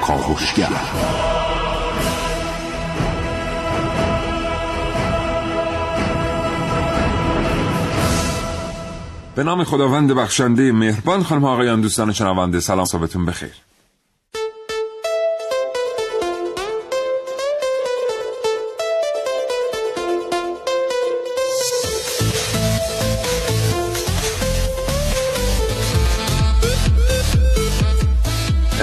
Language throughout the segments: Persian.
کاوشگر به نام خداوند بخشنده مهربان خانم آقایان دوستان شنونده سلام صبحتون بخیر.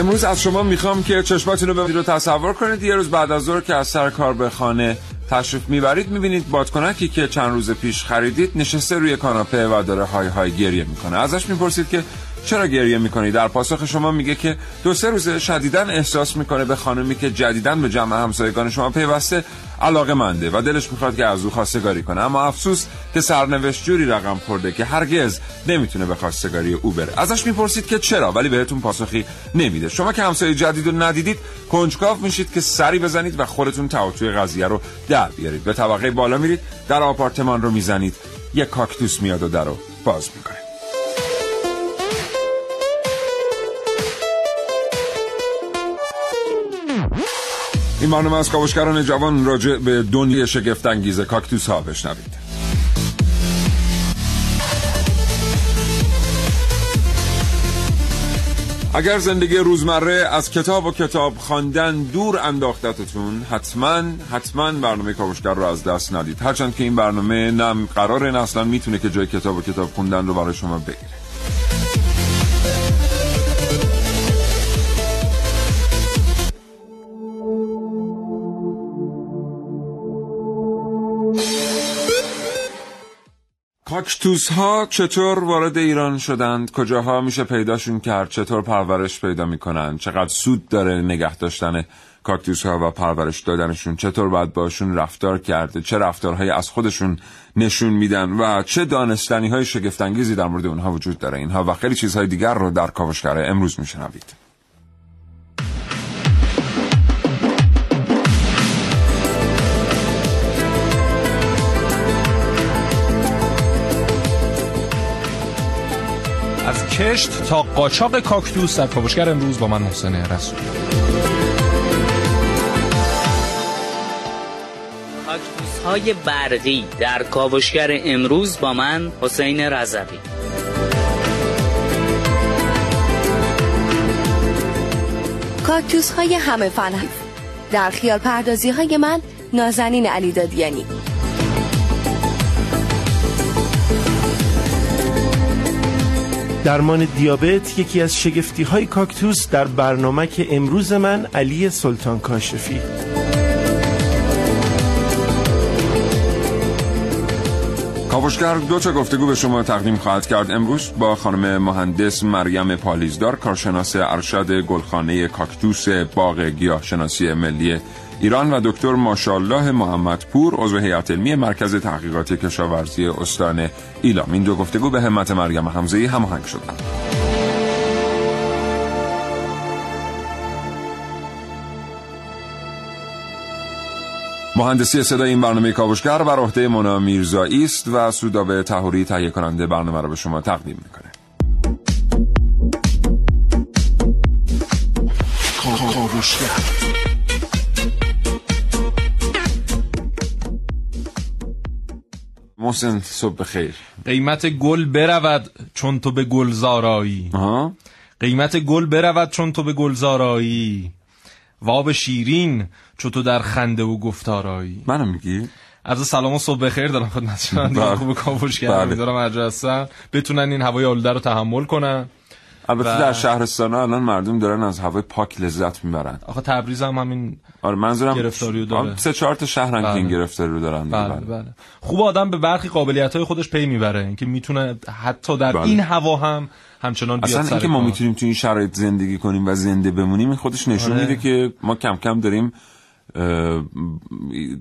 امروز از شما می‌خوام که چشماتون رو رو تصور کنید. یه روز بعد از ظهر که از سر کار به خانه تشریف می‌برید می‌بینید بادکنکی که چند روز پیش خریدید نشسته روی کاناپه و داره های های گریه می‌کنه. ازش می‌پرسید که چرا گریه می‌کنی؟ در پاسخ شما میگه که دو سه روزه شدیدن احساس می‌کنه به خانمی که جدیدن به جمع همسایگان شما پیوسته علاقه منده و دلش می‌خواد که از او خواستگاری کنه. اما افسوس که سرنوشت جوری رقم خورده که هرگز نمی‌تونه به خواستگاری او بره ازش می‌پرسید که چرا ولی بهتون پاسخی نمیده. شما که همسایه جدید رو ندیدید کنجکاو میشید که سری بزنید و خودتون تعاطوی قضیه رو در بیارید. به طبقه بالا میرید در آپارتمان رو می‌زنید. یک کاکتوس میاد و در رو باز می‌کنه. این برنامه از کاوشگران جوان راجع به دنیای شگفت انگیز کاکتوس ها بشنوید. اگر زندگی روزمره از کتاب و کتاب خواندن دور انداختتتون حتما حتما برنامه کاوشگر رو از دست ندید. هرچند که این برنامه نم قرار اصلا می‌تونه که جای کتاب و کتاب خوندن رو برای شما بگیره. کاکتوس ها چطور وارد ایران شدند؟ کجاها میشه پیداشون کرد؟ چطور پرورش پیدا می‌کنند چقدر سود داره نگه داشتن کاکتوس ها و پرورش دادنشون؟ چطور باید باشون رفتار کرده؟ چه رفتارهایی از خودشون نشون میدن؟ و چه دانستنی های شگفتانگیزی در مورد اونها وجود داره؟ اینها و خیلی چیزهای دیگر رو در کاوشگر امروز میشنوید. کشت تا قاچاق کاکتوس در کاوشگر امروز با من محسن رسول. کاکتوس های برقی در کاوشگر امروز با من حسین رضوی. کاکتوس های همه فنف در خیال پردازی های من نازنین علی دادیانی. درمان دیابت یکی از شگفتی های کاکتوس در برنامه که امروز من علی سلطان کاشفی. کاوشگر دو تا گفتگو به شما تقدیم خواهد کرد. امروز با خانم مهندس مریم پالیزدار کارشناس ارشد گلخانه کاکتوس باغ گیاهشناسی ملی ایران و دکتر ماشالله محمدپور عضو هیئت علمی مرکز تحقیقات کشاورزی استان ایلام این دو گفتگو به همت مریم حمزه‌ای هماهنگ شدند مهندسی صدای این برنامه کاوشگر بر عهده مونا میرزایی است و سودابه تهوری تهیه کننده برنامه را به شما تقدیم می‌کنه. محسن صبح خیر قیمت گل برود چون تو به گلزارایی قیمت گل برود چون تو به گلزارایی واب شیرین چون تو در خنده و گفتارایی. منو میگی؟ عرض سلام و صبح بخیر دارم خدمت شما بله. خوب کاوش بله. کردم دارم هر هستن بتونن این هوای آلوده رو تحمل کنن. البته و- در شهرستان الان مردم دارن از هوای پاک لذت می‌برن آخه تبریز هم همین آره منظورم گرفتاری رو داره. سه چهار تا شهرن که بله. این گرفتاری رو دارن دیگه. بله بله خوب آدم به برخی قابلیت های خودش پی می‌بره اینکه می‌تونه حتی در بله. این هوا هم همچنان بیاد اصلا اینکه ما. می‌تونیم تو این شرایط زندگی کنیم و زنده بمونیم این خودش نشون آره. میده که ما کم کم داریم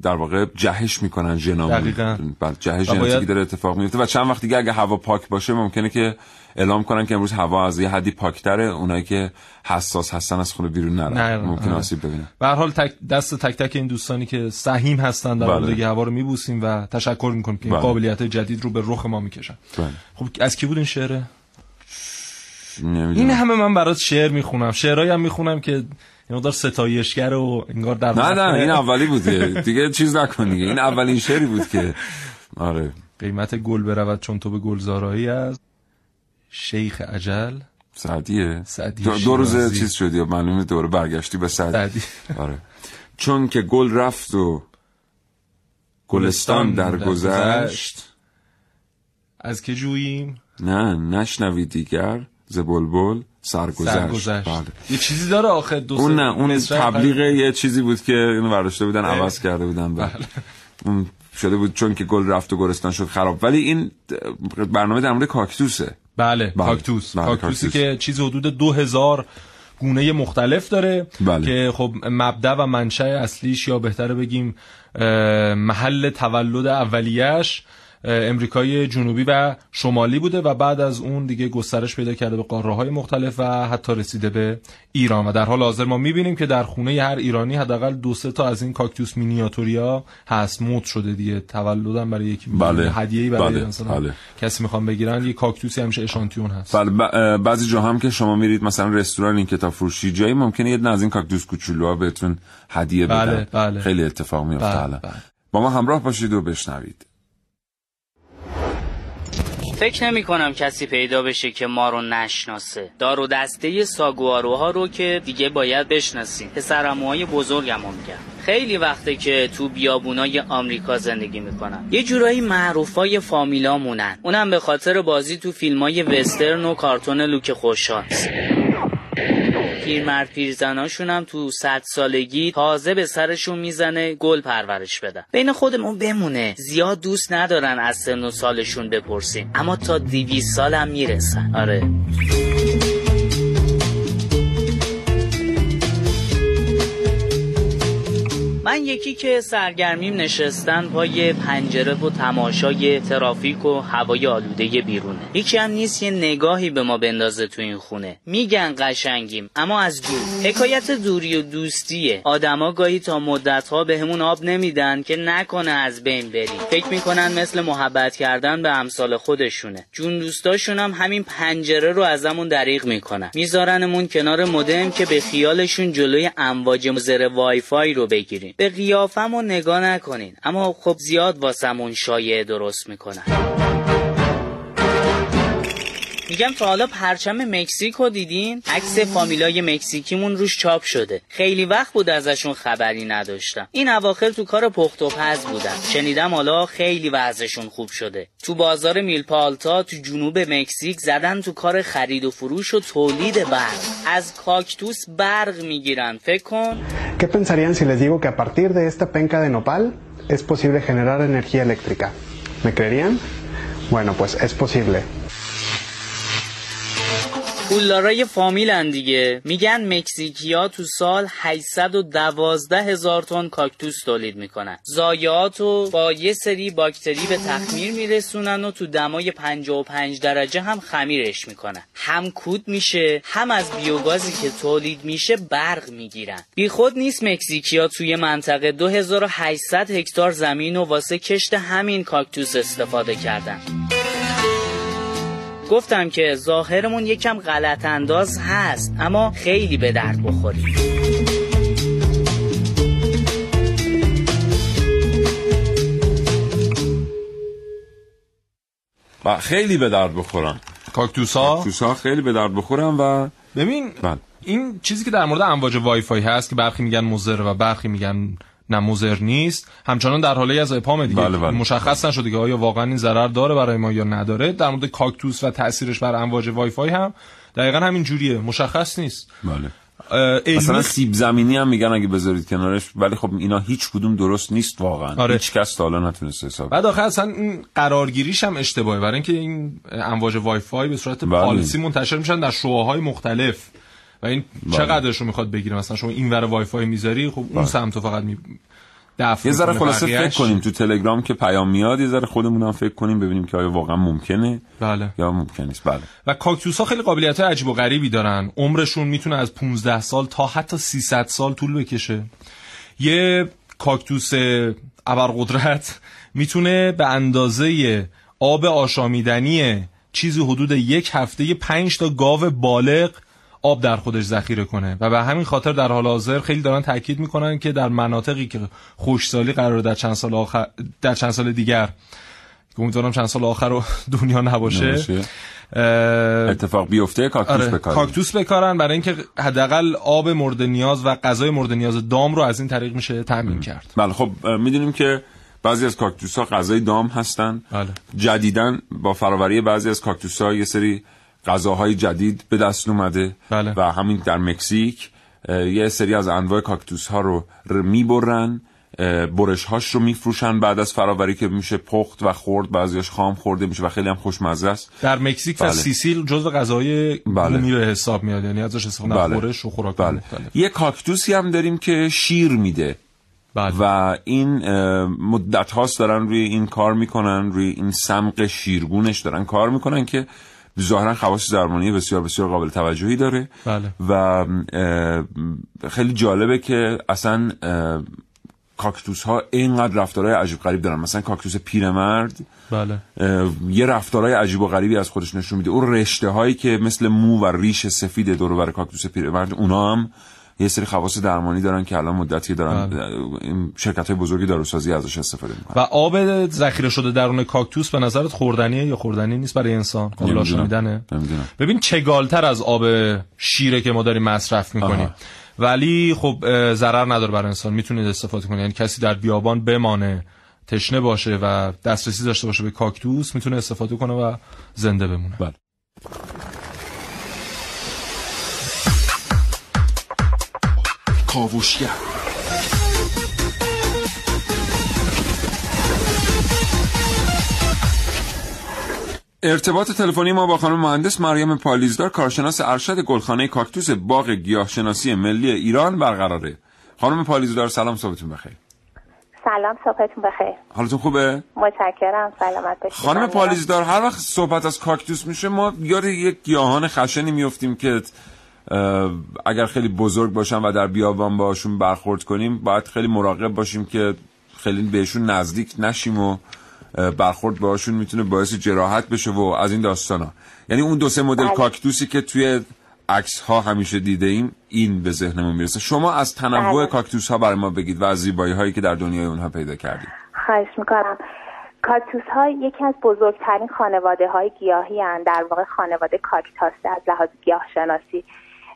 در واقع جهش می‌کنن ژنامون دقیقاً. بله جهش و باید- ژنتیکی داره اتفاق میفته و چند وقت دیگه اگه هوا پاک باشه ممکنه که اعلام کنن که امروز هوا از یه حدی پاکتره. اونایی که حساس هستن از خونه بیرون نرن. ممکن. آسیب ببینن. به هر حال تک دست تک تک این دوستانی که سهیم هستن در بله. آلودگی هوا رو میبوسیم و تشکر می‌کنیم که این بله. قابلیت جدید رو به رخ ما می‌کشن. بله. خب از کی بود این شعره نمی‌دونم. این همه من برات شعر می‌خونم. شعرهایی هم می‌خونم که یه مقدار ستایشگر و انگار در نه نه این اولی بود. دیگه چیز نکن دیگه. این اولین شعری بود که آره. قیمت گل برود چون تو به گلزارایی از شیخ عجل. سعدیه؟ سعدی دو, دو روز. چیز شدی یا معلومه دوره برگشتی به سعدی؟ سعدی. آره. چون که گل رفت و گلستان در گذشت. از که جوییم؟ نه نشنوی دیگر ز بلبل سرگذشت. سرگذشت. بله. یه چیزی داره آخه دو اون نه اون تبلیغ یه چیزی بود که اینو برداشته بودن عوض کرده بودن بله. اون شده بود چون که گل رفت و گلستان شد خراب. ولی این برنامه در مورد کاکتوسه. بله, بله. کاکتوس بله، کاکتوسی کاکتوس. که چیز حدود دو هزار گونه مختلف داره بله. که خب مبدع و منشأ اصلیش یا بهتره بگیم محل تولد اولیش امریکای جنوبی و شمالی بوده و بعد از اون دیگه گسترش پیدا کرده به قاره های مختلف و حتی رسیده به ایران و در حال حاضر ما می‌بینیم که در خونه هر ایرانی حداقل دو سه تا از این کاکتوس مینیاتوریا هست مد شده دیگه تولدم برای یکی بله. هدیه‌ای برای بله. مثلا بله. کسی می‌خوام بگیرن یه کاکتوسی همیشه اشانتیون هست بله ب- بعضی جا هم که شما میرید مثلا رستوران این کتاب فروشی جایی ممکنه یه دونه از این کاکتوس کوچولوها بهتون هدیه بدن بله، بله. خیلی اتفاق میفته بله،. بله. با ما همراه باشید و بشنوید فکر نمی کنم کسی پیدا بشه که ما رو نشناسه. دار و دسته ساگواروها رو که دیگه باید بشناسیم. پسرموهای بزرگم رو میگم خیلی وقته که تو بیابونای آمریکا زندگی می‌کنم یه جورایی معروفای فامیلامونن. اونم به خاطر بازی تو فیلمای وسترن و کارتون لوک خوششانس. پیرمرد پیرزناشون هم تو صد سالگی تازه به سرشون می‌زنه گل پرورش بدن. بین خودمون بمونه. زیاد دوست ندارن از سن و سالشون بپرسیم. اما تا دیویس سال هم می‌رسن. آره. من یکی که سرگرمیم نشستن پای پنجره و تماشای ترافیک و هوای آلوده بیرونه. یکی هم نیست یه نگاهی به ما بندازه تو این خونه. میگن قشنگیم اما از دور. حکایت دوری و دوستیه. آدما گاهی تا مدتها همون آب نمیدن که نکنه از بین بریم. فکر می‌کنن مثل محبت کردن به امثال خودشونه. جون دوستاشون هم همین پنجره رو ازمون دریغ می‌کنن. میذارنمون کنار مودم که به خیالشون جلوی امواج مزر وای فای رو بگیریم. به قیافمو نگاه نکنین. اما خب زیاد واسمون شایعه درست می‌کنن. میگم تا حالا پرچم مکزیک رو دیدین؟ عکس فامیلای مکزیکیمون روش چاپ شده. خیلی وقت بود ازشون خبری نداشتم. این اواخر تو کار پخت و پز بودن. شنیدم حالا خیلی وضعشون خوب شده. تو بازار میلپالتا تو جنوب مکزیک زدن تو کار خرید و فروش و تولید برق. از کاکتوس برق می‌گیرن. فکر کن. ¿Qué pensarían si les digo que a partir de esta penca de nopal es posible generar energía eléctrica? ¿Me creerían? Bueno, pues es posible. پولدارای فامیلن دیگه. میگن مکزیکیا تو سال 812 هزار تن کاکتوس تولید می‌کنن. زایات رو با یه سری باکتری به تخمیر میرسونن و تو دمای 55 درجه هم خمیرش می‌کنن. هم کود میشه هم از بیوگازی که تولید میشه برق می‌گیرن. بیخود نیست مکزیکیا توی منطقه 2800 هکتار زمین و واسه کشت همین کاکتوس استفاده کردن. گفتم که ظاهرمون یکم غلط انداز هست اما خیلی به درد بخوریم. و خیلی به درد بخورن کاکتوس ها خیلی به درد بخورن و ببین بله. این چیزی که در مورد امواج وای فای هست که برخی میگن مضر و برخی میگن نه مضر نیست. همچنان در حاله از ابهام دیگه بله، بله. مشخص نشده که آیا واقعا این ضرر داره برای ما یا نداره. در مورد کاکتوس و تاثیرش بر امواج وای فای هم دقیقا همین جوریه. مشخص نیست. بله. مثلا سیب زمینی هم میگن اگه بذارید کنارش ولی خب اینا هیچ کدوم درست نیست واقعا. آره. هیچ کس تا حالا نتونسته حساب بعد آخه اصلا این قرارگیریش هم اشتباهه. برای اینکه این امواج وای فای به صورت بله. پالیسی منتشر میشن در شعاهای مختلف. و این بله. چقدرش رو می‌خواد بگیره؟ مثلا شما این ور وای فای می‌ذاری خب اون سمت رو فقط می یه ذره. خلاصه فکر کنیم تو تلگرام که پیام میاد یه ذره خودمون هم فکر کنیم ببینیم که آیا واقعا ممکنه بله. یا ممکن نیست. بله. و کاکتوس ها خیلی قابلیت های عجیب و غریبی دارن. عمرشون می‌تونه از 15 سال تا حتی 300 سال طول بکشه. یه کاکتوس ابرقدرت می‌تونه به اندازه آب آشامیدنی چیزی حدود یک هفته پنج تا گاو بالغ آب در خودش ذخیره کنه. و به همین خاطر در حال حاضر خیلی دارن تاکید می‌کنن که در مناطقی که خوشسالی قرار در چند سال آخر در چند سال دیگر که امیدوارم چند سال آخر رو دنیا نباشه, اتفاق بیفته کاکتوس آره، بکارن کاکتوس بکارن برای اینکه حداقل آب مورد نیاز و غذای مورد نیاز دام رو از این طریق میشه تامین کرد. بله خب می‌دونیم که بعضی از کاکتوس ها غذای دام هستن. بله. جدیدن با فراوری بعضی از کاکتوس ها یه سری غذاهای جدید به دست اومده بله. و همین در مکزیک یه سری از انواع کاکتوس ها رو می‌برن برش هاش رو میفروشن بعد از فراوری که میشه پخت و خورد بعضیش خام خورده میشه و خیلی هم خوشمزه است در مکزیک بله. و سیسیل جزو غذای بله. به حساب میاد یعنی ازش استفاده بله. برش و خوراک بله. یه کاکتوسی هم داریم که شیر میده بله. و این مدت هاست دارن روی این کار می‌کنن روی این سمق شیرگونش دارن کار می‌کنن که ظاهرا خواص درمانی بسیار بسیار قابل توجهی داره بله. و خیلی جالبه که اصلا کاکتوس ها اینقدر رفتارهای عجیب غریب دارن مثلا کاکتوس پیرمرد بله. یه رفتارهای عجیب و غریبی از خودش نشون میده اون رشته هایی که مثل مو و ریش سفید دور بر کاکتوس پیرمرد اونا هم یه سری خواص درمانی دارن که الان مدتی دارن بله. این شرکت های بزرگی داروسازی ازش استفاده می‌کنن. و آب ذخیره شده درون کاکتوس به نظرت خوردنیه یا خوردنی نیست برای انسان؟ قابل شنیدنه ببین چگالتر از آب شیره که ما داریم مصرف می‌کنیم. ولی خب ضرر نداره برای انسان. می‌تونید استفاده کنید. یعنی کسی در بیابان بمانه تشنه باشه و دسترسی داشته باشه به کاکتوس می‌تونه استفاده کنه و زنده بمونه. بله. کاوشگر. ارتباط تلفنی ما با خانم مهندس مریم پالیزدار کارشناس ارشد گلخانه کاکتوس باغ گیاهشناسی ملی ایران برقراره. خانم پالیزدار سلام صبحتون بخیر. سلام صبحتون بخیر. حالتون خوبه؟ متشکرم سلامت باشید. خانم پالیزدار هر وقت صحبت از کاکتوس میشه ما یاد یک گیاهان خشنی میفتیم که اگر خیلی بزرگ باشن و در بیابان باشون برخورد کنیم باید خیلی مراقب باشیم که خیلی بهشون نزدیک نشیم و برخورد باشون می‌تونه باعث جراحت بشه و از این داستانا یعنی اون دو سه مدل بله. کاکتوسی که توی عکس ها همیشه دیده ایم این به ذهنمون می‌رسه شما از تنوع بله. کاکتوس ها برای ما بگید و از زیبایی هایی که در دنیای اونها پیدا کردید خواهش می‌کنم کاکتوس ها یکی از بزرگترین خانواده های گیاهی هن. در واقع خانواده کاکتاسه از لحاظ گیاه شناسی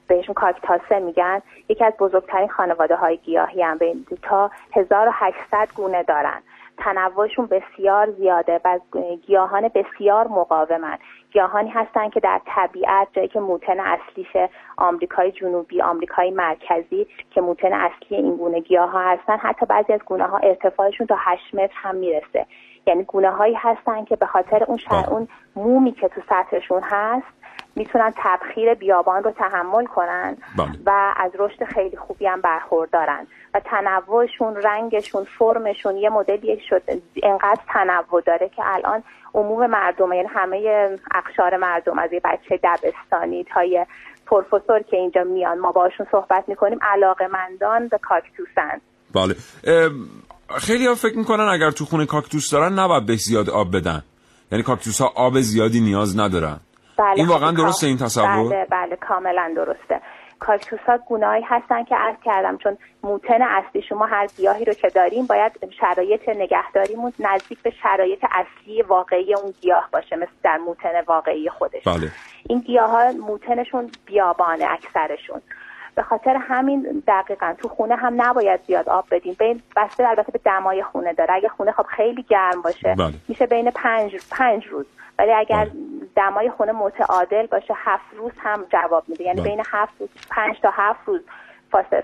بهشون کاکتاسه میگن. یکی از بزرگترین خانواده های گیاهی هم. به تا 1800 گونه دارن. تنوعشون بسیار زیاده و گیاهان بسیار مقاومن. گیاهانی هستن که در طبیعت جایی که موتن اصلیش آمریکای جنوبی آمریکای مرکزی که موتن اصلی این گونه گیاه ها هستن حتی بعضی از گونه ها ارتفاعشون تا 8 متر هم می‌رسه. یعنی گونه هایی هستن که به خاطر اون شر اون مومی که تو سطحشون هست می‌تونن تبخیر بیابان رو تحمل کنن بله. و از رشد خیلی خوبی هم برخوردارن. و تنوعشون رنگشون فرمشون یه مدلی شد انقدر تنوع داره که الان عموم مردم یعنی همه اقشار مردم از یه بچه دبستانی تا یه پروفسور که اینجا میان ما باشون صحبت می‌کنیم علاقه مندان به کاکتوسن. بله. خیلی ها فکر می‌کنن اگر تو خونه کاکتوس دارن نباید به زیاد آب بدن. یعنی کاکتوس ها آب زیادی نیاز ندارن. بله این واقعا درسته این تصور؟ بله بله کاملا درسته. کاکتوس ها گونه‌ای هستن که عرض کردم چون موتن اصلی شما هر گیاهی رو که داریم باید شرایط نگهداریمون نزدیک به شرایط اصلی واقعی اون گیاه باشه مثل در موتن واقعی خودش بله. این گیاه ها موتنشون بیابانه اکثرشون. به خاطر همین دقیقا تو خونه هم نباید زیاد آب بدیم. بین بسته البته به دمای خونه داره. اگه خونه خب خیلی گرم باشه بله. میشه بین پنج, پنج روز. ولی اگر بله. دمای خونه متعادل باشه هفت روز هم جواب میده. یعنی بله. بین هفت روز پنج تا هفت روز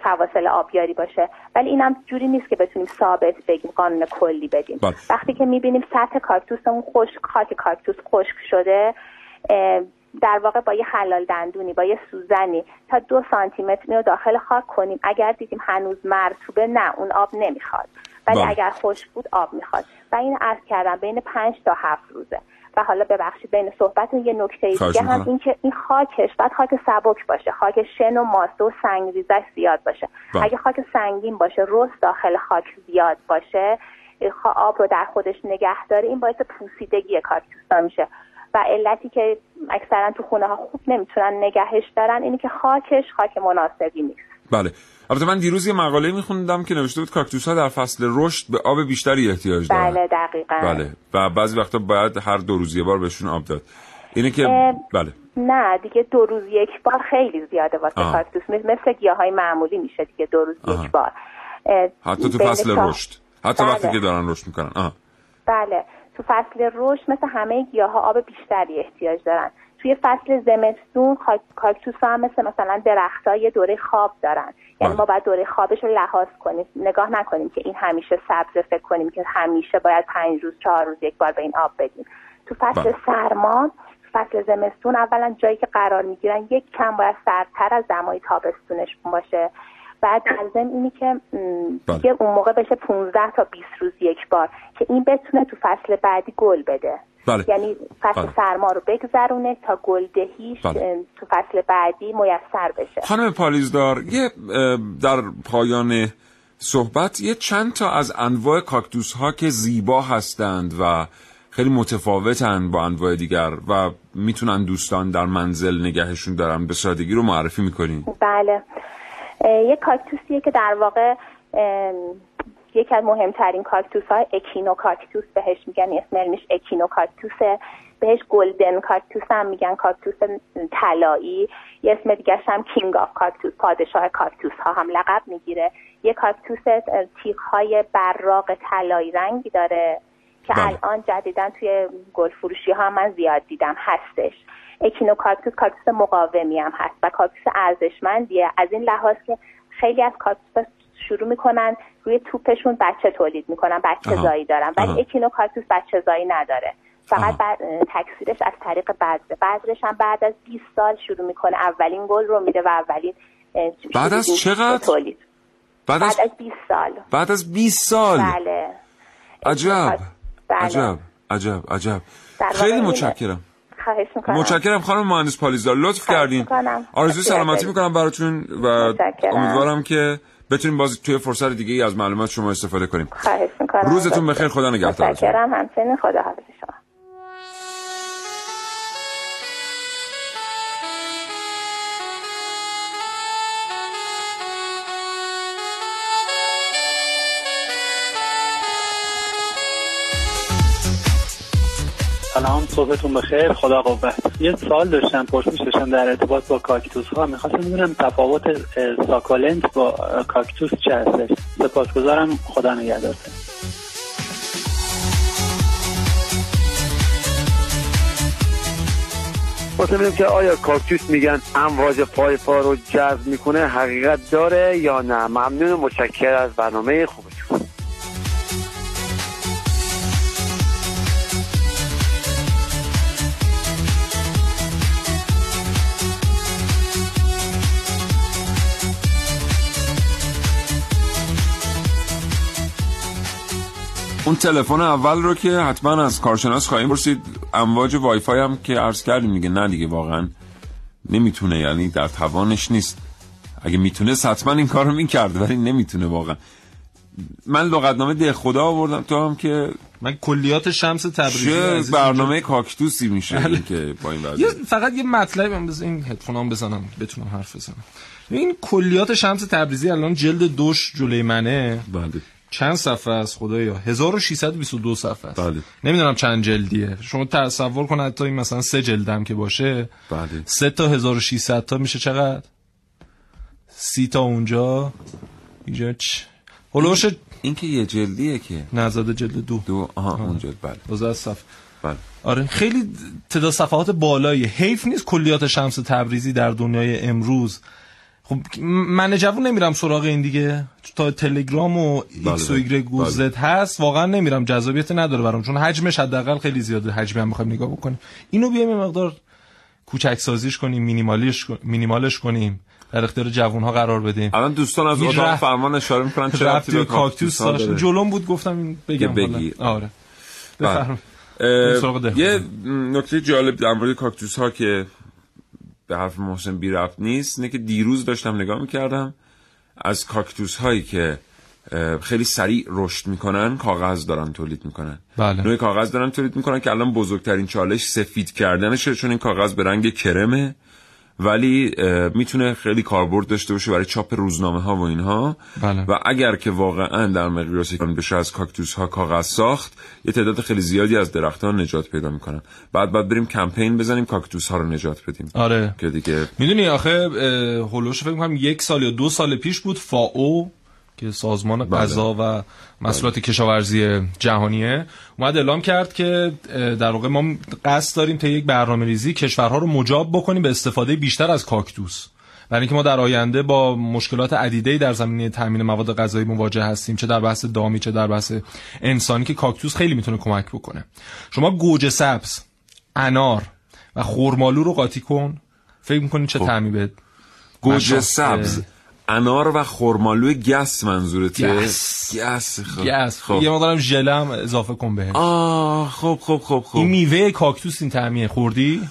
فواصل آبیاری باشه. ولی اینم جوری نیست که بتونیم ثابت بگیم قانون کلی بدیم. بله. وقتی که می‌بینیم سطح کاکتوسمون خشک خاک کاکتوس خشک شده در واقع با یه حلال دندونی با یه سوزنی تا دو سانتی متر رو داخل خاک کنیم. اگر دیدیم هنوز مرتوبه نه اون آب نمی‌خواد. ولی اگر خشک بود آب می‌خواد. و این عرض کردم بین پنج تا هفت روزه. و حالا ببخشید بین صحبت یه نکته دیگه هم این که این خاکش بعد خاک سبک باشه. خاک شن و ماسته و سنگریزش زیاد باشه. بله. اگه خاک سنگین باشه رست داخل خاک زیاد باشه آب رو در خودش نگه داره. این باعث پوسیدگی کاکتوسا میشه. و علتی که اکثرا تو خونه ها خوب نمی‌تونن نگهش دارن اینی که خاکش خاک مناسبی نیست. بله. البته من دیروز یه مقاله میخوندم که نوشته بود کاکتوس ها در فصل رشد به آب بیشتری احتیاج دارن. بله دقیقا. بله. و بعضی وقتا باید هر دو روز یه بار بهشون آب داد. اینه که بله. نه دیگه دو روز یک بار خیلی زیاده واسه. کاکتوس. مثل, مثل گیاه های معمولی میشه دیگه دو روز آها. یک بار حتی تو فصل رشد. حتی بله. وقتی که دارن رشد می‌کنن. آها. بله. تو فصل رشد مثل همه گیاه ها آب بیشتری احتیاج دارن. توی فصل زمستون کاکتوس ها هم مثل مثلا درخت یه دوره خواب دارن یعنی. ما باید دوره خوابش رو لحاظ کنیم نگاه نکنیم که این همیشه سبز فکر کنیم که همیشه باید پنج روز چهار روز یک بار به این آب بدیم تو فصل بله. سرما فصل زمستون اولا جایی که قرار می‌گیرن یک کم باید سردتر از دمای تابستونش باشه بعد ضمن اینی که بله. دیگه اون موقع بشه 15 تا 20 روز یک بار که این بتونه تو فصل بعدی گل بده بله. یعنی فصل بله. سرما رو بگذرونه تا گلدهیش بله. تو فصل بعدی میسر بشه خانم پالیزدار یه در پایان صحبت یه چند تا از انواع کاکتوس ها که زیبا هستند و خیلی متفاوتند با انواع دیگر و می‌تونن دوستان در منزل نگهشون دارن به سادگی رو معرفی می‌کنین بله یه کاکتوسیه که در واقع یکی از مهمترین کاکتوس های اکینو کاکتوس بهش میگن اسم علمیش اکینو کاکتوسه بهش golden cactus هم میگن کاکتوس طلایی. یه اسم دیگرش هم king of cactus پادشاه کاکتوس ها هم لقب می‌گیره. یه کاکتوس تیغ های براق طلایی رنگی داره که بله. الان جدیدا توی گل فروشی ها من زیاد دیدم هستش. اکینو کاکتوس مقاومی هم هست و کاکتوس ارزشمندیه. از این لحاظ که خیلی از کاکتوس شروع می‌کنن روی توپشون بچه تولید می‌کنن بچه آها. زایی دارن. ولی اکینو کاکتوس بچه زایی نداره. فقط بعد تکثیرش از طریق بذره بذرش هم بعد از 20 سال شروع می‌کنه. اولین گل رو میده و اولین بعد از چقدر؟ تولید. بعد از بعد از 20 سال. بعد از 20 سال؟ بله. عجب. بله. عجب. عجب. عجب. خیلی. متشکرم. خواهش می‌کنم. متشکرم خانم مهندس پالیزدار لطف کردین. می‌کنم. آرزوی سلامتی. می‌کنم براتون و. امیدوارم که بتونیم باز توی فرصت دیگه ای از معلومات شما استفاده کنیم. خواهش می‌کنم. روزتون بخیر. خدا نگهدارتون. متشکرم. همچنین خدا حافظ صبحتون بخیر. خدا قوت. یه سوال داشتم پرسش داشتم در ارتباط با کاکتوس ها. می‌خواستم بدونم تفاوت اه، ساکولنت با کاکتوس چه هستش. سپاسگزارم. خدا نگهدارتون. واسه که آیا کاکتوس میگن امواج پای پا رو جذب می‌کنه حقیقت داره یا نه. ممنون متشکر از برنامه خوبتون. اون تلفن اول رو که حتما از کارشناس خواهیم پرسید. امواج وای فای هم که عرض کردیم میگه نه دیگه واقعا نمی‌تونه یعنی در توانش نیست. اگه می‌تونه حتما این کارو می‌کرد ولی نمی‌تونه واقعا. من لغتنامه ده خدا آوردم تو هم که من کلیات شمس تبریزی برنامه کاکتوسی میشه بله. این که با این یه وضعیت فقط یه مطلبی من بزن این هدفونام بزنم بتونم حرف بزنم. این کلیات شمس تبریزی الان جلد دوش جلوی منه. بله. چند صفحه است خدایا؟ 1622 صفحه است. بله. نمی‌دونم چند جلدیه. شما تصور کن حتی این مثلا سه جلدم که باشه. بله. سه تا 1600 تا میشه چقدر؟ سی تا اونجا. اینجا چ هلوش این که یه جلدیه که. نزاده جلد دو. دو. آها اون جلد بله. صفحه. بله. آره خیلی تعداد صفحات بالایی. حیف نیست کلیات شمس تبریزی در دنیای امروز. خب من جوون نمیرم سراغ این دیگه تا تلگرام و بله، ایکس و ایگرگ و بله. زد هست واقعا نمیرم جذابیت نداره برام چون حجمش حداقل خیلی زیاده حجمی هم می‌خوایم نگاه بکنیم اینو بیایم مقدار کوچک سازیش کنیم minimal یش minimal ش کنیم در اختیار جوون ها قرار بدیم الان دوستان از اتاق رفت- فرمان اشاره می‌کنن چه رفتی به کاکتوس داشت؟ جلوم بود گفتم این بگم بگی. آره بله. ده. یه نکته جالب در مورد کاکتوس ها که به حرف محسن بی رفت نیست اینه که دیروز داشتم نگاه می‌کردم. از کاکتوس هایی که خیلی سریع رشد می‌کنن کاغذ دارن تولید می‌کنن. بله. نوع کاغذ دارن تولید می‌کنن که الان بزرگترین چالش سفید کردنشه چون این کاغذ به رنگ کرمه. ولی می‌تونه خیلی کاربرد داشته باشه برای چاپ روزنامه ها و اینها. بله. و اگر که واقعا در مقیاسی کن بشه از کاکتوس ها کاغذ ساخت یه تعداد خیلی زیادی از درختان نجات پیدا می‌کنن. بعد بعد بریم کمپین بزنیم کاکتوس ها رو نجات بدیم. آره. که دیگه می‌دونی آخه هولوش فکر کنم یک سال یا دو سال پیش بود فاو که سازمان بله. غذا و محصولات کشاورزی جهانیه اومد اعلام کرد که در واقع ما قصد داریم تا یک برنامه ریزی کشورها رو مجاب بکنیم به استفاده بیشتر از کاکتوس. برای اینکه ما در آینده با مشکلات عدیده در زمینه تامین مواد غذایی مواجه هستیم چه در بحث دامی چه در بحث انسانی که کاکتوس خیلی می‌تونه کمک بکنه. شما گوجه سبز انار و خرمالو رو قاطی کن. فکر می‌کنی چه خب. تعمی بهت گوجه سبز. انار و خرمالوی گس منظورته؟ گس. گس خب. گس. خب. یه مقدارم ژله هم اضافه کن بهش. آه خب خب خب خب. این میوه کاکتوس این تعمیه. خوردی؟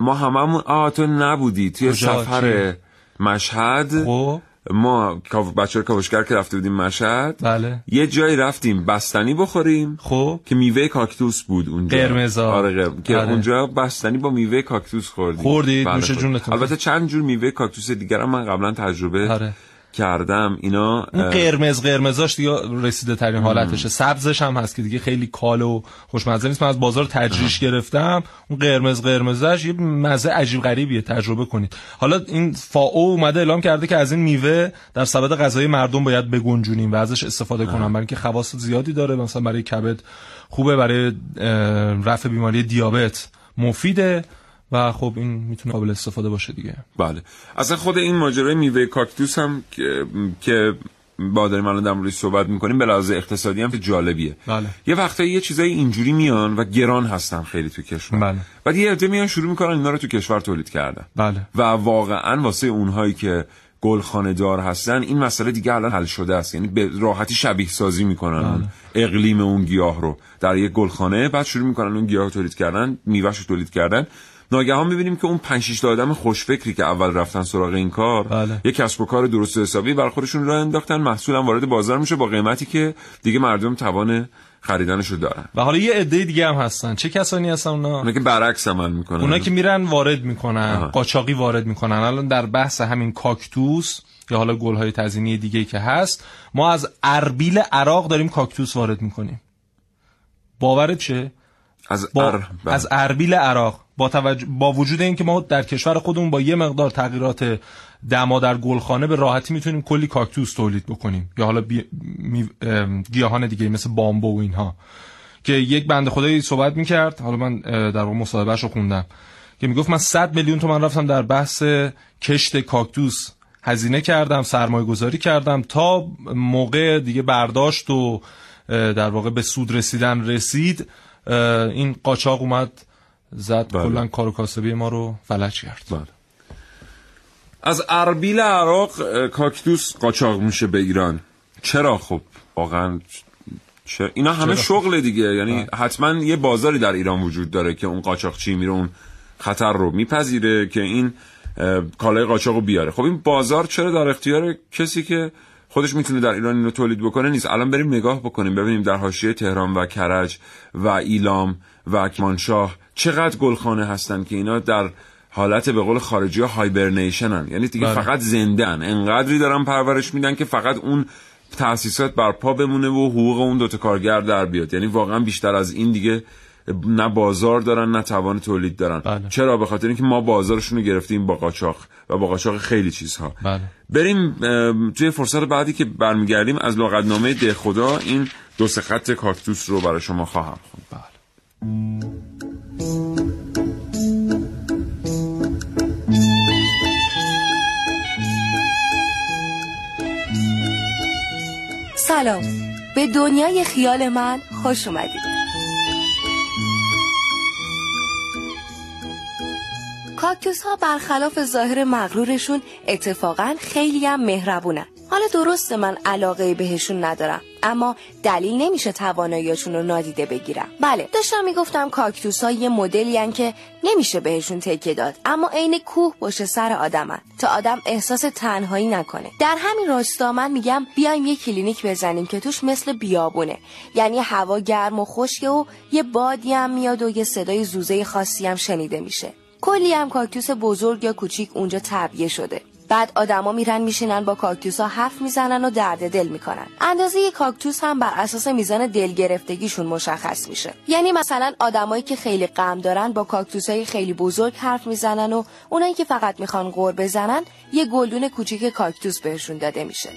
ما هممون آه تو نبودی. توی؟ سفر مشهد. خب. ما بچه کاوشگر که رفته بودیم مشهد بله یه جایی رفتیم بستنی بخوریم خب که میوه کاکتوس بود اونجا قرمزا. آره قرم- که آره. اونجا بستنی با میوه کاکتوس خوردیم خوردید؟ بله، نوش. جونتون. البته چند جور میوه کاکتوس دیگر هم من قبلا تجربه آره. کردم اینا اون قرمز قرمزاش دیگه رسیده ترین حالتشه. سبزش هم هست که دیگه خیلی کال و خوشمزه نیست. من از بازار تجریش گرفتم. اون قرمز قرمزش یه مزه عجیب غریبیه. تجربه کنید. حالا این فاو اومده اعلام کرده که از این میوه در سبد غذایی مردم باید بگنجونیم و ازش استفاده کنن برای اینکه خواص زیادی داره. مثلا برای کبد خوبه. برای رفع بیماری دیابت مفیده. و خب این می‌تونه قابل استفاده باشه دیگه. بله. اصلا خود این ماجرای میوه کاکتوس هم که, با داریم الان در موردش صحبت می‌کنیم به لحاظ اقتصادی هم جالبیه. بله. یه وقتایی یه چیزای اینجوری میان و گران هستن خیلی تو کشور. بله. بعد یه عده میان شروع می‌کنن اینا رو تو کشور تولید کردن. بله. و واقعا واسه اونهایی که گلخانه دار هستن این مسئله دیگه الان حل شده است. یعنی به راحتی شبیه سازی می‌کنن اون اقلیم اون گیاه رو. در یک گلخانه بعد شروع می‌کنن اون گیاه رو تولید کردن میوهش رو تولید کردن. ناگهان می‌بینیم که اون 5 6 تا آدم خوشفکری که اول رفتن سراغ این کار بله. یک کسب و کار درست و حسابی بر خودشون راه انداختن محصول هم وارد بازار میشه با قیمتی که دیگه مردم توان خریدنش رو دارن. و حالا یه عده دیگه هم هستن. چه کسانی هستن اونا؟ اونا که برعکس عمل می‌کنن. اونا که میرن وارد می‌کنن آها. قاچاقی وارد می‌کنن. الان در بحث همین کاکتوس یا حالا گلهای تزینی دیگه که هست ما از اربیل عراق داریم کاکتوس وارد می‌کنیم. باورت چه از با. بله. از اربیل عراق با, توجه... با وجود اینکه ما در کشور خودمون با یه مقدار تغییرات دما در گلخانه به راحتی می‌تونیم کلی کاکتوس تولید بکنیم. یا حالا بی... می... گیاهان دیگه مثل بامبو و اینها. که یک بنده خدایی صحبت می‌کرد. حالا من در واقع مصاحبهش رو خوندم. که می‌گفت من 100 میلیون تومن رفتم در بحث کشت کاکتوس هزینه کردم سرمایه گذاری کردم تا موقع دیگه برداشت و در واقع به سود رسیدن رسید. این قاچاق اومد زد بله. کلا کار و کاسبی ما رو فلج کرد بله. از اربیل عراق کاکتوس قاچاق میشه به ایران چرا خب واقعا چه اینا همه چرا؟ شغل دیگه یعنی حتما یه بازاری در ایران وجود داره که اون قاچاقچی میره اون خطر رو میپذیره که این کالای قاچاق رو بیاره خب این بازار چرا در اختیار کسی که خودش می‌تونه در ایران اینو تولید بکنه نیست. الان بریم نگاه بکنیم ببینیم در حاشیه تهران و کرج و ایلام و کرمانشاه چقدر گلخانه هستن که اینا در حالت به قول خارجی ها هایبرنیشنن یعنی دیگه بله. فقط زنده ان انقدری دارن پرورش میدن که فقط اون تاسیسات بر پا بمونه و حقوق اون دوتا کارگر در بیاد. یعنی واقعا بیشتر از این دیگه نه بازار دارن نه توان تولید دارن. بله. چرا؟ به خاطر اینکه ما بازارشون رو گرفتیم با قاچاق و با قاچاق خیلی چیزها. بله. بریم توی فرصت بعدی که برمیگردیم از لغتنامه ده خدا این دو سه خط کاکتوس رو برای شما خواهم خوند. بله. سلام. به دنیای خیال من خوش اومدید. کاکتوس ها برخلاف ظاهر مغرورشون اتفاقا خیلی هم مهربونن. حالا درسته من علاقه بهشون ندارم اما دلیل نمیشه تواناییشون رو نادیده بگیرم. بله داشتم می‌گفتم کاکتوس ها یه مدلی که نمیشه بهشون تکه داد اما عین کوه باشه سر آدمن. تا آدم احساس تنهایی نکنه. در همین راستا من میگم بیایم یه کلینیک بزنیم که توش مثل بیابونه. یعنی هوا گرم و خشکه و یه بادی هم میاد و یه صدای زوزه خاصی هم شنیده میشه. کلی هم کاکتوس بزرگ یا کوچیک اونجا تبیه شده. بعد آدما میرن میشینن با کاکتوس ها حرف می‌زنن و درد دل می‌کنن. اندازه یک کاکتوس هم بر اساس میزان دل گرفتگیشون مشخص میشه. یعنی مثلا آدمایی که خیلی غم دارن با کاکتوس های خیلی بزرگ حرف می‌زنن و اونایی که فقط می‌خوان غور بزنن یه گلدون کوچیک کاکتوس بهشون داده میشه.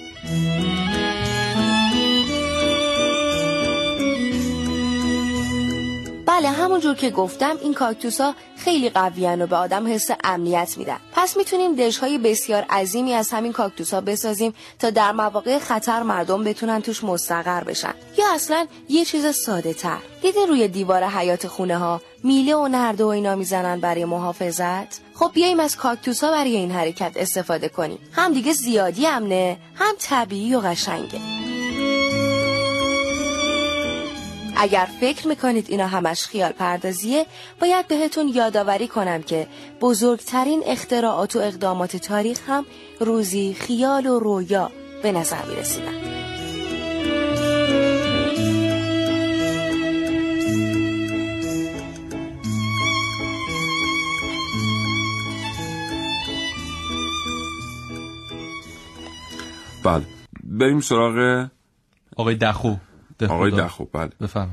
بله همونجور که گفتم این کاکتوس ها خیلی قویان و به آدم حس امنیت میدن. پس می‌تونیم دش های بسیار عظیمی از همین کاکتوس ها بسازیم تا در مواقع خطر مردم بتونن توش مستقر بشن. یا اصلا یه چیز ساده تر دیدین روی دیوار حیات خونه ها میله و نرده و اینا می‌زنن برای محافظت؟ خب بیایم از کاکتوس ها برای این حرکت استفاده کنیم. هم دیگه زیادی امنه هم طبیعی و قشنگه. اگر فکر می‌کنید اینا همش خیال پردازیه باید بهتون یادآوری کنم که بزرگترین اختراعات و اقدامات تاریخ هم روزی خیال و رویا به نظر می‌رسیدن. بله. بریم سراغ آقای دخو. آقای دخو بله. بفهم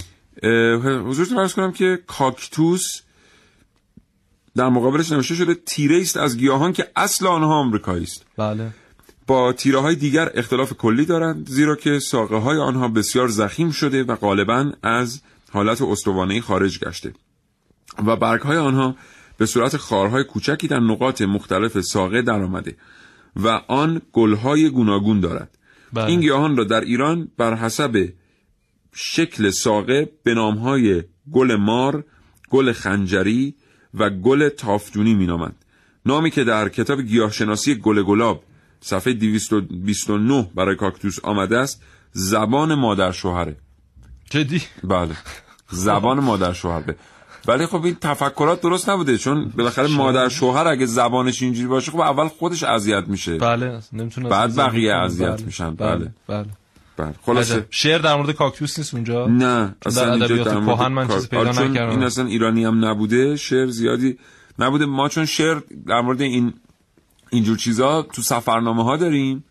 حضورتون ارز کنم که کاکتوس در مقابلش نوشته شده تیره است از گیاهان که اصل آنها آمریکایی است. بله. با تیره های دیگر اختلاف کلی دارند زیرا که ساقه های آنها بسیار زخیم شده و غالبا از حالت استوانه خارج گشته. و برگ های آنها به صورت خارهای کوچکی در نقاط مختلف ساقه در آمده و آن گلهای گوناگون دارد. بله. این گیاهان را در ایران بر حسب شکل ساقه به نامهای گل مار، گل خنجری و گل تافجونی می نامند. نامی که در کتاب گیاهشناسی گل گلاب صفحه 229 برای کاکتوس آمده است زبان مادر شوهره. جدی؟ بله. زبان مادر شوهره. ولی خب این تفکرات درست نبوده چون بالاخره مادر شوهر اگه زبانش اینجوری باشه خب اول خودش اذیت میشه. بله نمی‌تونه بعد بقیه اذیت میشن. بله. بله. بله. خلاصه عجب. شعر در مورد کاکتوس نیست اونجا؟ نه چون در ادبیات کهن من چیزی پیدا نکردم. این اصلا ایرانی هم نبوده شعر زیادی نبوده. ما چون شعر در مورد این اینجور چیزا تو سفرنامه ها داریم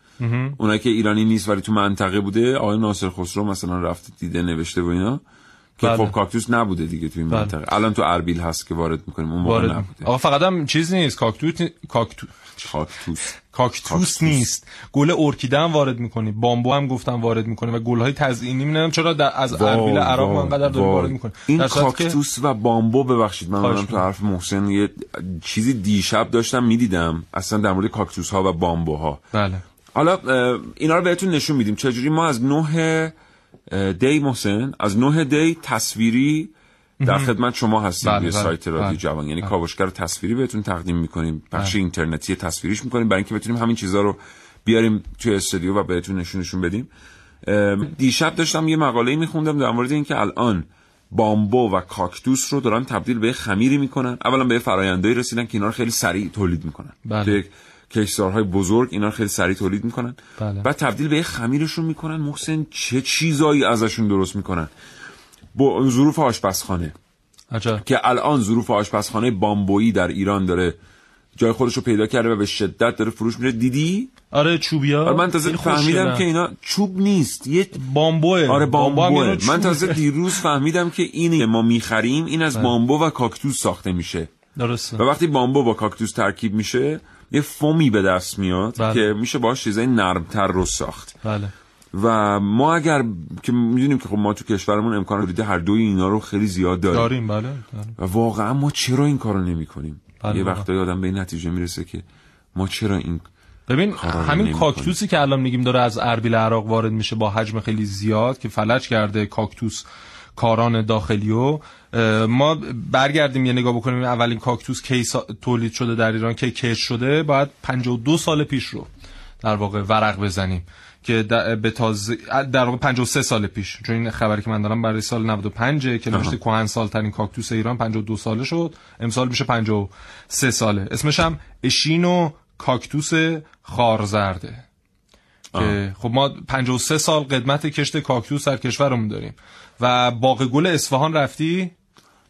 اونایی که ایرانی نیست ولی تو منطقه بوده. آقای ناصر خسرو مثلا رفته دیده نوشته و اینا. که بله. خب کاکتوس نبوده دیگه تو این بله. منطقه. الان تو اربیل هست که وارد می‌کنیم. اون موقع وارد نبوده. آقا فقط هم چیز نیست. کاکتوس نی- کاکتو کاکتوس کاکتوس. کاکتوس. نیست. گل ارکیده هم وارد می‌کنی. بامبو هم گفتم وارد می‌کنی و گل های تزئینی می‌دونم چرا در از اربیل عراق وای، انقدر داره. وارد می‌کنه این کاکتوس و بامبو ببخشید. من منم تو. حرف محسن. یه چیزی دیشب داشتم می‌دیدم. اصلا در مورد کاکتوس ها و بامبو ها بله. حالا اینا رو بهتون نشون میدیم. چجوری ما از نه اه، دی محسن از نه دی تصویری در خدمت شما هستیم. بله، روی بله، سایت رادیو بله، جوان یعنی. کاوشگر تصویری بهتون تقدیم می‌کنیم. بخش اینترنتی تصویریش می‌کنیم. برای اینکه بتونیم همین چیزها رو بیاریم توی استودیو و بهتون نشونشون بدیم. دیشب داشتم یه مقاله میخوندم در مورد اینکه الان بامبو و کاکتوس رو دارن تبدیل به یه خمیری می‌کنن. اولا به یه فرایندهایی رسیدن که اینا رو خیلی سریع تولید می‌کنن. بله. توی کشتزارهای بزرگ اینا رو خیلی سریع تولید می‌کنن. بله. بعد تبدیل به یه خمیرشون می‌کنن. محسن چه چیزایی ازشون درست می‌کنن؟ ظروف آشپزخانه. عجب. که الان ظروف آشپزخانه بامبویی در ایران داره. جای خودش رو پیدا کرده و به شدت داره فروش میره دیدی؟ آره چوبیا. آره من تازه فهمیدم. که اینا چوب نیست. یه بامبوه. آره بامبوه. نوع من. تازه دیروز فهمیدم که اینی که ما می‌خریم این از بله. بامبو و کاکتوس ساخته میشه. درسته. و وقتی بامبو با کاکتوس ترکیب میشه یه فومی به دست میاد بله. که میشه باش چیزای نرمتر رو ساخت. بله. و ما اگر که می‌دونیم که خب ما تو کشورمون امکان تولید هر دوی اینا رو خیلی زیاد داریم داریم بله داریم. و واقعا ما چرا این کارو نمی کنیم بله، یه بله. وقتایی آدم به این نتیجه می‌رسه که ما چرا این ببین همین نمی‌کنیم. کاکتوسی که الان میگیم داره از اربیل عراق وارد میشه با حجم خیلی زیاد که فلج کرده کاکتوس کاران داخلیو ما برگردیم یه نگاه بکنیم اولین کاکتوس کی تولید شده در ایران کی کش شده بعد 52 سال پیش رو در واقع ورق بزنیم که به تازه در واقع 53 سال پیش چون این خبری که من دارم برای سال 95 که نوشته کهن سال ترین کاکتوس ایران 52 ساله شد امسال میشه 53 ساله. اسمش هم اشینو کاکتوس خارزرده. که خب ما 53 سال قدمت کشت کاکتوس در کشورمون داریم. و باغ گل اصفهان رفتی؟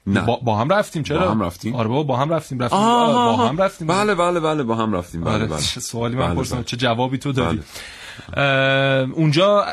نه. با, با هم رفتیم چرا؟ با هم رفتیم. آره با هم رفتیم رفتیم. با هم رفتیم. بله بله بله با هم رفتیم. بله آره بله سوالی من بله، پرسیدم بله. چه جوابی تو دادی؟ اونجا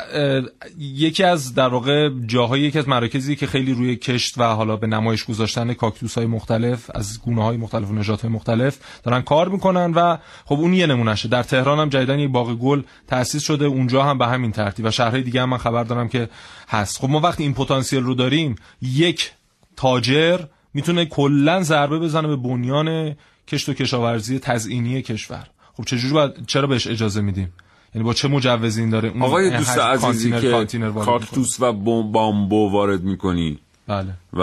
یکی از در واقع جاهای یکی از مراکزی که خیلی روی کشت و حالا به نمایش گذاشتن کاکتوس های مختلف از گونه های مختلف و نژادهای مختلف دارن کار می‌کنن و خب اون یه نمونهشه در تهران هم جدیدن یک باغ گل تأسیس شده. اونجا هم به همین ترتیب و شهرهای دیگه هم من خبر دارم که هست. خب ما وقتی این پتانسیل رو داریم یک تاجر می‌تونه کلا ضربه بزنه به بنیان کشت و کشاورزی تزئینی کشور. خب چجوری باید چرا بهش اجازه میدیم؟ یعنی با چه مجوزی این داره اون آقای دوست عزیزی کانتینر- که کانتینر می‌کنه. کاکتوس و بامبو وارد می‌کنی. بله. و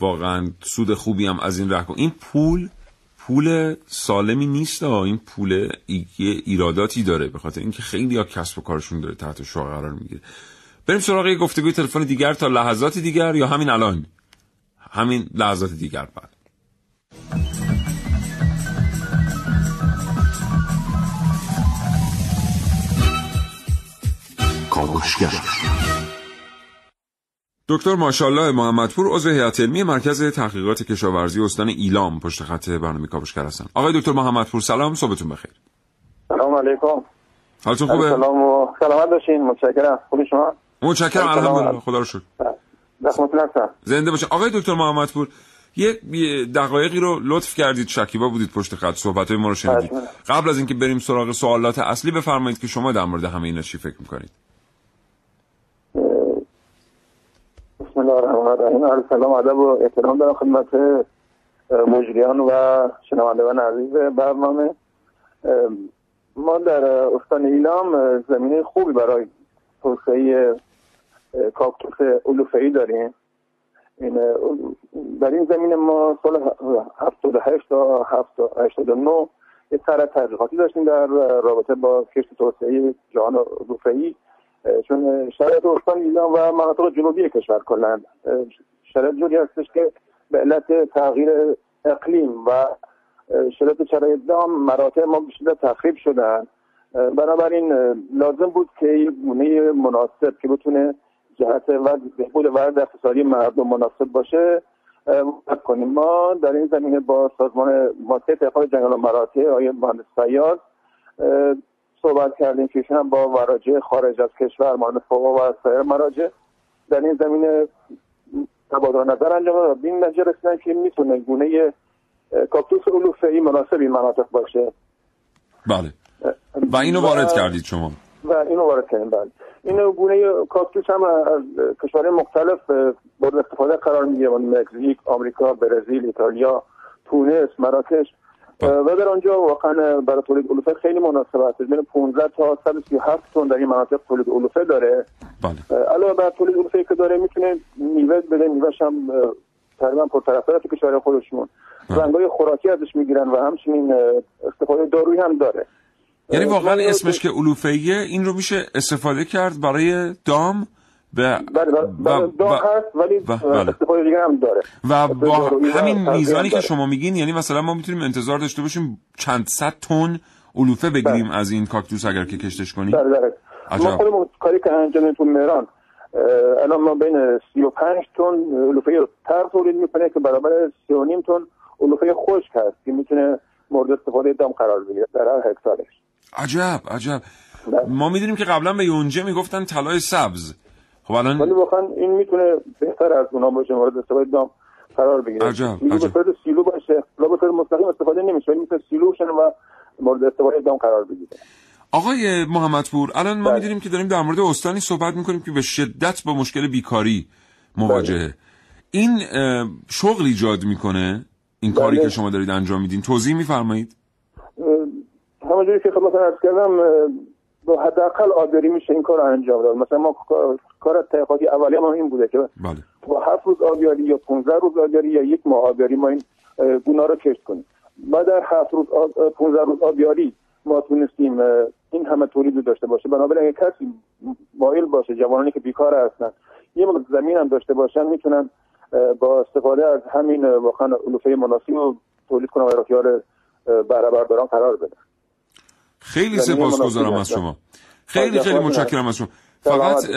واقعا سود خوبی هم از این کن. این پول پول سالمی نیست ها. این پول ای- ایراداتی داره. به خاطر اینکه خیلی ها کسب و کارشون داره تحت شعار قرار می‌گیره. بریم سراغ یه گفتگوی تلفن دیگر تا لحظات دیگر یا همین الان؟ همین لحظات دیگر بعد. دکتر ماشاءالله محمدپور عضو هیئت علمی مرکز تحقیقات کشاورزی استان ایلام پشت خط برنامه کاوشگر هستن آقای دکتر محمدپور سلام صبحتون بخیر. سلام علیکم. حالتون خوبه؟ سلام و سلامت باشین. متشکرم. خوبی شما؟ متشکرم. الحمدلله. خدا رو شکر. زنده باشه آقای دکتر محمدپور یه دقایقی رو لطف کردید. شکیبا بودید پشت خط. صحبت ما رو شنیدید. قبل از اینکه بریم سراغ سوالات اصلی بفرمایید که شما در مورد همه اینا چی فکر می‌کنید. بسم الله الرحمن الرحیم. عرض سلام ادب و احترام دارم خدمت مجریان و شنوندگان عزیز برنامه. ما در استان ایلام زمینه خوبی برای توسعه کاکتوس علوفه‌ای داریم. این در این زمینه ما سال 78 تا 89 یه سر تحقیقاتی داشتیم در رابطه با کشت توسعه جهان علوفه‌ای. چون شرایط استان ایلام و مناطق جنوبی کشور کلا شرایط جوری هستش که به علت تغییر اقلیم و شرایط شرایط دام مراتع ما شدت تخریب شدن. بنابراین لازم بود که یک گونه مناسب که بتونه جهت و بهبود وضع اقتصادی مردم مناسب باشه کنیم. ما در این زمینه با سازمان ماسه تحقیقات جنگل و مراتع آقای مهندس اه، صحبت کردیم که ایشون هم با مراجع خارج از کشور مانند فوقا و سایر مراجع. در این زمینه تبادل نظر انجام داد و به این نتیجه رسیدن که می‌تونه گونه کاکتوس علوفه‌ای مناسب این مناطق باشه. بله. و اینو وارد کردید شما. و اینو وارد کردیم بله. این گونه کاکتوس هم از کشورهای مختلف مورد استفاده قرار می‌گیره. مکزیک آمریکا برزیل ایتالیا تونس مراکش. و در آنجا واقعا برای تولید علوفه خیلی مناسب است. بین 15 تا 137 تن در این مناطق تولید علوفه داره. بله. علاوه بر تولید علوفه که داره می‌تونه میوه بده میوهش هم تقریبا پرطرفدار تو کشورهای خودشون. رنگای خوراکی ازش می‌گیرن و همچنین استفاده دارویی هم داره. یعنی واقعا اسمش که علوفهیه این رو میشه استفاده کرد برای دام؟ به بله بله بله، هست ولی بله. دیگه هم داره و با همین میزانی که. شما میگین یعنی مثلا ما می‌تونیم انتظار داشته باشیم چند صد تن علوفه بگیریم از این کاکتوس اگر که کشتش کنیم بله بله. ما خودمون کاری که انجام تو مهران الان ما بین 35 تن علوفه تر تولید می‌کنه که برابر 3.5 تن علوفه خشک هست که می‌تونه مورد استفاده دام قرار بگیره در هر هکتارش عجب عجب بله. ما می‌دونیم که قبلا به یونجه می‌گفتن طلای سبز خب ولی الان واقعا این می‌تونه بهتر از اونا باشه مورد استفاده دام قرار بگیره. عجب، سیلو عجب. به صورت سیلو باشه لا به مستقیم استفاده نمیشه ولی می‌تونه سیلو و مورد استفاده دام قرار بگیره. آقای محمدپور الان ما بله. می‌دونیم که داریم در مورد استانی صحبت می‌کنیم که به شدت با مشکل بیکاری مواجهه. این اه، شغل ایجاد می‌کنه؟ این کاری بله. که شما دارید انجام میدین توضیح میفرمایید. همونجوری که خدمت عرض کردم با حداقل آبیاری میشه این کار انجام داد مثلا ما کار- کار تحقیقاتی اولیه ما این بوده که بله. با هفت روز آبیاری یا 15 روز آبیاری یا یک ماه آبیاری ما این اه، گونا رو کشت کنیم. بعد در هفت روز آب- اه، 15 روز آبیاری ما تونستیم این همه تولید داشته باشه. بنابراین اگه کسی مایل باشه جوانانی که بیکار هستن یه مقدار زمین هم داشته باشن می‌تونن با استفاده از همین واقعا علوفه مناسب رو تولید کنن و اختیار بهره برداران قرار بدن. خیلی سپاسگزارم از شما. خیلی خیلی متشکرم از شما. فقط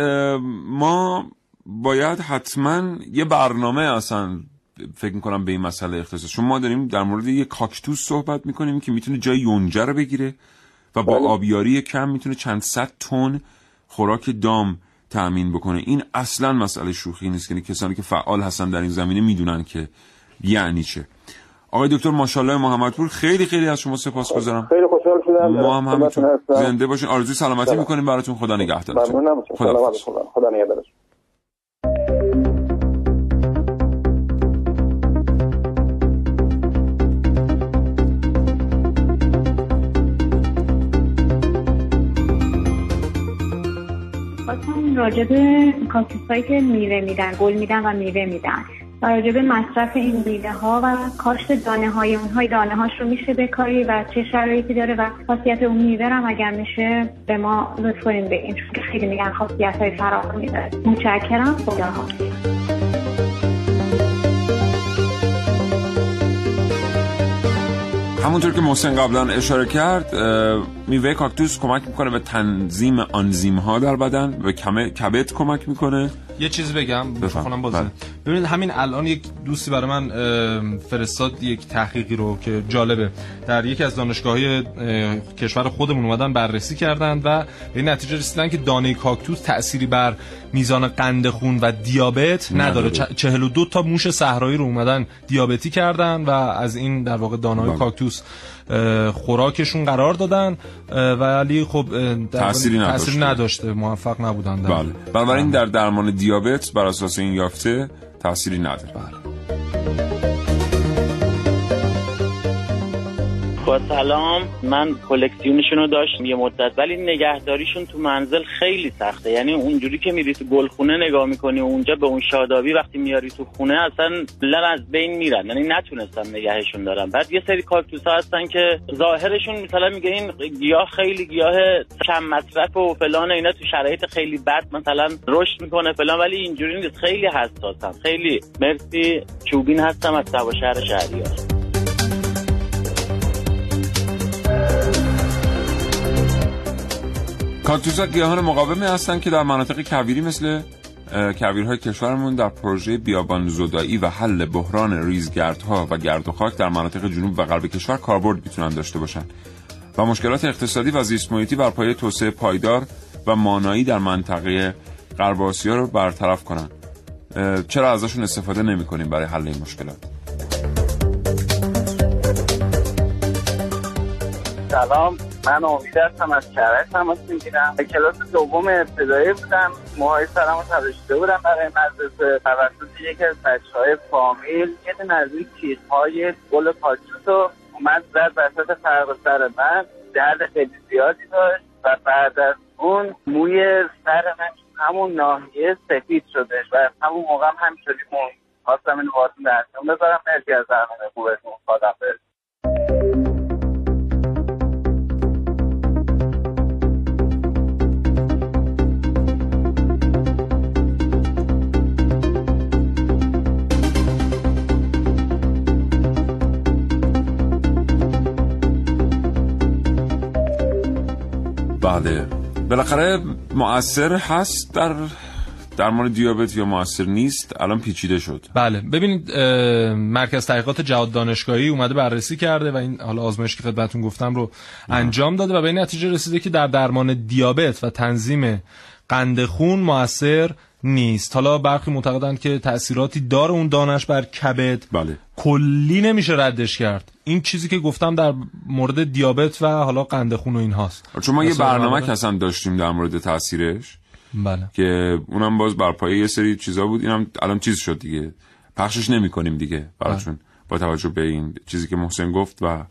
ما باید حتما یه برنامه اصلا فکر می‌کنم به این مسئله اختصاص. چون ما داریم در مورد یه کاکتوس صحبت می‌کنیم که می‌تونه جای یونجه رو بگیره و با بله. آبیاری کم می‌تونه چند صد تن خوراک دام تأمین بکنه. این اصلا مسئله شوخی نیست. یعنی کسانی که فعال هستن در این زمینه می‌دونن که یعنی چه. آقای دکتر ماشاءالله محمدپور خیلی خیلی از شما سپاسگزارم خیلی خوشحال شدم. ما هم همینطور زنده باشین. آرزوی سلامتی می‌کنیم. براتون خدا نگهدارتون خدا خدا نگهدارتون. راجب کاکتوس که میوه میدن گل میدن و میوه میدن. راجب مصرف این میوه ها و کاشت دانه های اونهای دانه هاش رو میشه بکاری و چه شرایطی داره و خاصیت اون میوه هم اگر میشه به ما لطف به این چون خیلی میگن خاصیت های فراوانی داره متشکرم. خدا همونطور که محسن قبلا اشاره کرد میوه کاکتوس کمک می‌کنه به تنظیم آنزیم ها در بدن به کبد کمک می‌کنه یه چیز بگم بخونم بازه بله. ببینید همین الان یک دوستی برای من فرستاد یک تحقیقی رو که جالبه در یکی از دانشگاهی کشور خودمون اومدن بررسی کردند و به این نتیجه رسیدن که دانه کاکتوس تأثیری بر میزان قند خون و دیابت نداره, نداره. 42 تا موش صحرایی رو اومدن دیابتی کردن و از این در واقع دانه بله. کاکتوس خوراکشون قرار دادن ولی خب تأثیری نداشته. نداشته موفق نبودن بله. بنابراین در درمان دیابت بر اساس این یافته تأثیری نداره. بله. با سلام من کلکسیونشون رو داشتم یه مدت ولی نگهداریشون تو منزل خیلی سخته. یعنی اونجوری که میری تو گلخونه نگاه می‌کنی اونجا به اون شادابی وقتی میاری تو خونه اصلا لم از بین میرن. یعنی نتونستم نگهشون دارم بعد یه سری کاکتوس ها هستن که ظاهرشون مثلا میگه این گیاه خیلی گیاه کم مصرف و فلان اینا تو شرایط خیلی بد مثلا رشد می‌کنه فلان ولی اینجوری نیست. خیلی حساسم خیلی. مرسی. چوبین هستم از شهر شهریار. کاکتوس گیاهان مقاومی هستند که در مناطق کویری مثل کویرهای کشورمون در پروژه بیابان زدایی و حل بحران ریزگردها و گرد و خاک در مناطق جنوب و غرب کشور کاربرد می‌تونن داشته باشن. و مشکلات اقتصادی و زیست محیطی بر پایه توسعه پایدار و مانایی در منطقه غرب آسیا رو برطرف کنن. چرا ازشون استفاده نمی کنیم برای حل این مشکلات؟ سلام. من امید هستم از کرج تماس می‌گیرم. کلاس دوم ابتدایی بودم. موهای سرم رو تراشیده بودم برای مدرسه. توسط یکی از بچه های فامیل یه از این چیزهای گل پاچوس رو اومد زد وسط فرق سر من. درد خیلی زیادی داشت و بعد از اون موی سر من همون ناحیه سفید شدش و همون موقع هم همینطوری خواستم اینو باتون درسون بذارم مرسی از برنامه خوبتون. خدا بله بالاخره مؤثر هست در درمان دیابت یا موثر نیست الان پیچیده شد. بله. ببینید مرکز تحقیقات جهاد دانشگاهی اومده بررسی کرده و این حالا آزمایش که خدمتتون گفتم رو انجام داده و به این نتیجه رسیده که در درمان دیابت و تنظیم قند خون موثر نیست. حالا برخی معتقدند که تاثیراتی داره اون دانش بر کبد بله. کلی نمیشه ردش کرد. این چیزی که گفتم در مورد دیابت و حالا قند خون و این هاست چون ما یه برنامه کسان داشتیم در مورد تاثیرش بله. که اونم باز بر پایه یه سری چیزا بود. اینم الان چیز شد دیگه. پخشش نمی کنیم دیگه براتون بله. با توجه به این چیزی که محسن گفت و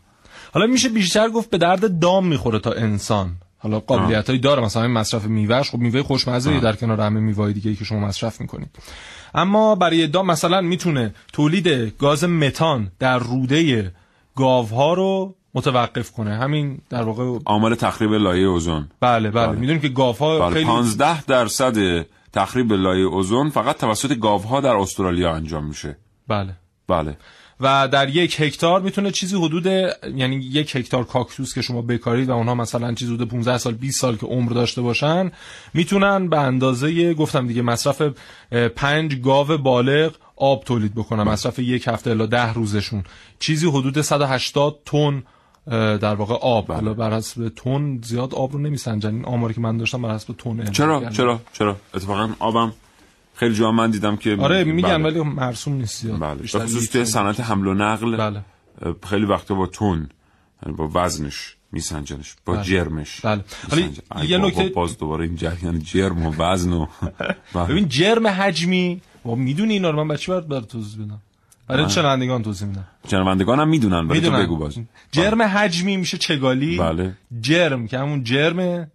حالا میشه بیشتر گفت به درد دام می‌خوره تا انسان. حالا قابلیت هایی داره. مثلا مصرف میوهش خب میوه خوشمزه در کنار همه میوه دیگه که شما مصرف می‌کنید. اما برای دام مثلا می‌تونه تولید گاز متان در روده گاوها رو متوقف کنه. همین در واقع عامل تخریب لایه اوزون. بله بله, بله. می‌دونیم که گاوها بله. خیلی 15 درصد تخریب لایه اوزون فقط توسط گاوها در استرالیا انجام میشه. بله. بله. و در یک هکتار می‌تونه چیزی حدود یعنی یک هکتار کاکتوس که شما بکارید و اونها مثلا چیزی حدود 15 سال 20 سال که عمر داشته باشن می‌تونن به اندازه گفتم دیگه مصرف پنج گاو بالغ آب تولید بکنن مصرف یک هفته الا ده روزشون. چیزی حدود 180 تن در واقع آب. حالا بر حسب تن زیاد آب رو نمیسنجن. این آماری که من داشتم بر حسب تن چرا؟ چرا؟ چرا؟ اتفاقا آبم خیلی جا من دیدم که آره میگن ولی مرسوم نیست زیاد بله. خصوص توی صنعت حمل و نقل بله. خیلی وقتا با تون یعنی با وزنش میسنجنش با بله. جرمش بله. حالا یه نکته باز دوباره این جریان جرم و وزن و ببین جرم حجمی و می‌دونی اینا رو من بچه برات بر توضیح بدم؟ برای شنوندگان توضیح میدم. شنوندگان هم می‌دونن ولی تو بگو باز. جرم حجمی میشه چگالی؟ بله. جرم که همون جرمه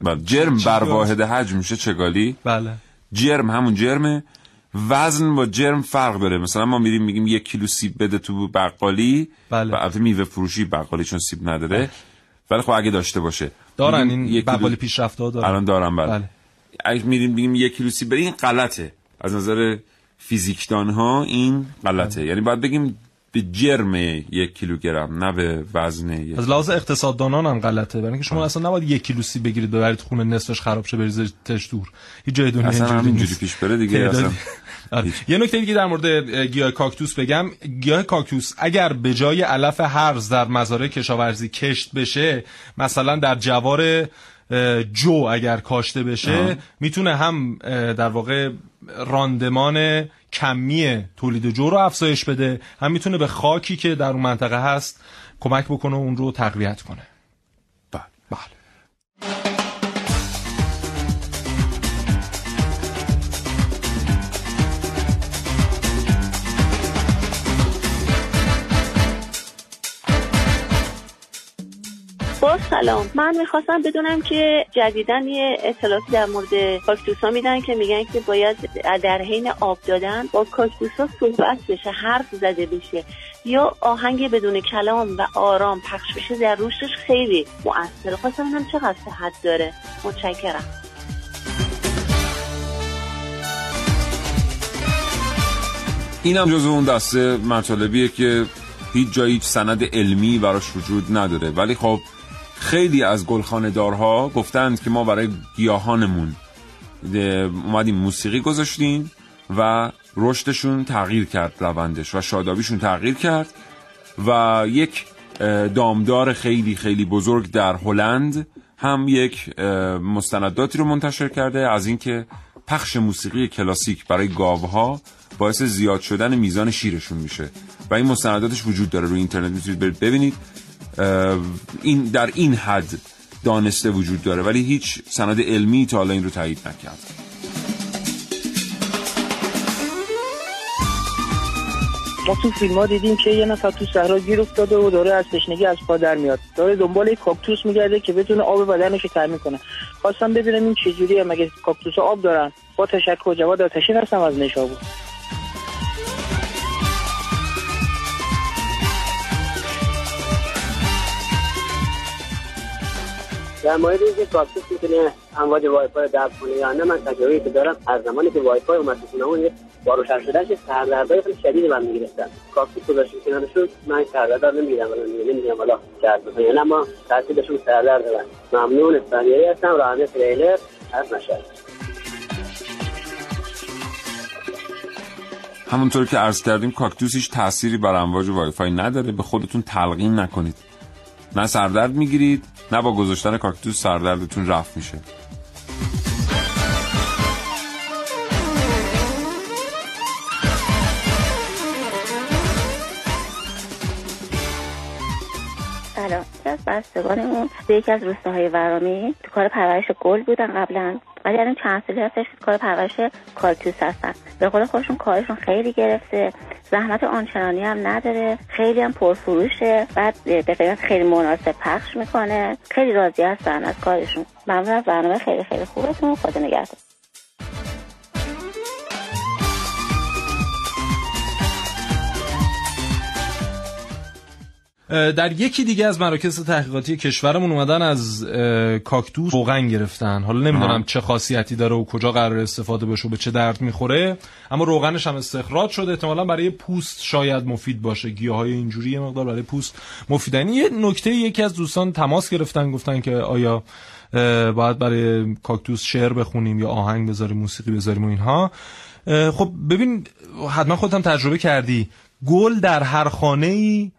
بله. جرم بر واحد حجم میشه چگالی؟ بله. جرم همون جرمه. وزن با جرم فرق داره. مثلا ما میریم میگیم یک کیلو سیب بده تو بقالی. بله. و البته میوه فروشی بقالی چون سیب نداره. بله. ولی خب اگه داشته باشه. دارن این بقالی پیشرفته ها دارن. الان دارن بله, بله. اگه میریم میگیم یک کیلو سیب بده این غلطه. از نظر فیزیکدان ها این غلطه. بله. یعنی باید بگیم به جرم یک کیلوگرم نه به وزن یک. از لحاظ اقتصاددانان هم غلطه. برای اینکه شما اصلا نباید یک کیلو سیب بگیرید ببرید خونه نصفش خراب شه بریزیدش دور. هیچ جای دنیا اصلا همینجوری پیش بره دیگه اصلا آره. یه نکته دیگه در مورد گیاه کاکتوس بگم. گیاه کاکتوس اگر به جای علف هرز در مزارع کشاورزی کشت بشه مثلا در جوار جو اگر کاشته بشه می‌تونه هم در واقع راندمان کمی تولید جو رو افزایش بده هم می‌تونه به خاکی که در اون منطقه هست کمک بکنه و اون رو تقویت کنه. بله بله. سلام. من می‌خواستم بدونم که جدیدا یه اطلاعاتی در مورد کاکتوس ها میدن که میگن که باید در حین آب دادن با کاکتوس ها صحبت بشه حرف زده بشه. یا آهنگ بدون کلام و آرام پخش بشه در رشدش خیلی مؤثره. خواستم ببینم چقدر صحت داره. متشکرم. اینم جزو اون دسته مطالبیه که هیچ جایی هیچ سند علمی براش وجود نداره. ولی خب خیلی از گلخانه دارها گفتند که ما برای گیاهانمون اومدیم موسیقی گذاشتیم و رشدشون تغییر کرد روندش و شادابیشون تغییر کرد و یک دامدار خیلی خیلی بزرگ در هلند هم یک مستنداتی رو منتشر کرده از اینکه پخش موسیقی کلاسیک برای گاوها باعث زیاد شدن میزان شیرشون میشه و این مستنداتش وجود داره. روی اینترنت می‌تونید ببینید. این در این حد دانسته وجود داره ولی هیچ سند علمی تا حالا این رو تایید نکرد. ما تو فیلم ها دیدیم که یه نفر تو صحرا گیر افتاده و داره از تشنگی از پا در میاد. داره دنبال یک کاکتوس میگرده که بتونه آب بدنش رو تامین کنه. خواستم ببینم این چجوریه مگه کاکتوس آب دارن؟ با تشکر جواد آتشین هستم از نشابور. در مورد اینکه کاکتوس می‌تونه امواج وایفای رو دفع کنه یا نه من تجربه‌ای که دارم از زمانی که وایفای اومد تو یه با روشن شدنش سردردهای خیلی شدید من می‌گرفتم کاکتوس گذاشتیم کنارشون من سردرد نمی‌گیرم ولی نمی‌دونم حالا شاید بکنه اما تاثیرشون سردرد دارن. ممنون اسپانیایی هستم راننده تریلر از مشهد. همونطور که عرض کردیم کاکتوس هیچ تأثیری بر امواج وای فای نداره به خودتون تلقین نکنید. نه سردرد می‌گیرید نه با گذاشتن کاکتوس سردردتون رفت میشه. بستگانمون. به یکی از روستاهای ورامی تو کار پرورش گل بودن قبلا. ولی الان چند سالی هستش کار پرورش کاکتوس هستن. به قول خودشون کارشون خیلی گرفته. زحمت آنچنانی هم نداره. خیلی هم پرفروشه. بعد به قیمت خیلی مناسب پخش می‌کنه. خیلی راضی هستن از کارشون. ممنون از برنامه. خیلی خیلی خوبتون. خدا نگهدار. در یکی دیگه از مراکز تحقیقاتی کشورمون اومدن از کاکتوس روغن گرفتن. حالا نمی‌دونم چه خاصیتی داره و کجا قرار استفاده بشه و به چه درد می‌خوره اما روغنش هم استخراج شده. احتمالا برای پوست شاید مفید باشه. گیاه های اینجوری یه مقدار برای پوست مفیدن یه نکته یکی از دوستان تماس گرفتن گفتن که آیا باید برای کاکتوس شعر بخونیم یا آهنگ بذاریم موسیقی بذاریم و اینها. خب ببین حتما خودم تجربه کردی. گل در هر خانه ای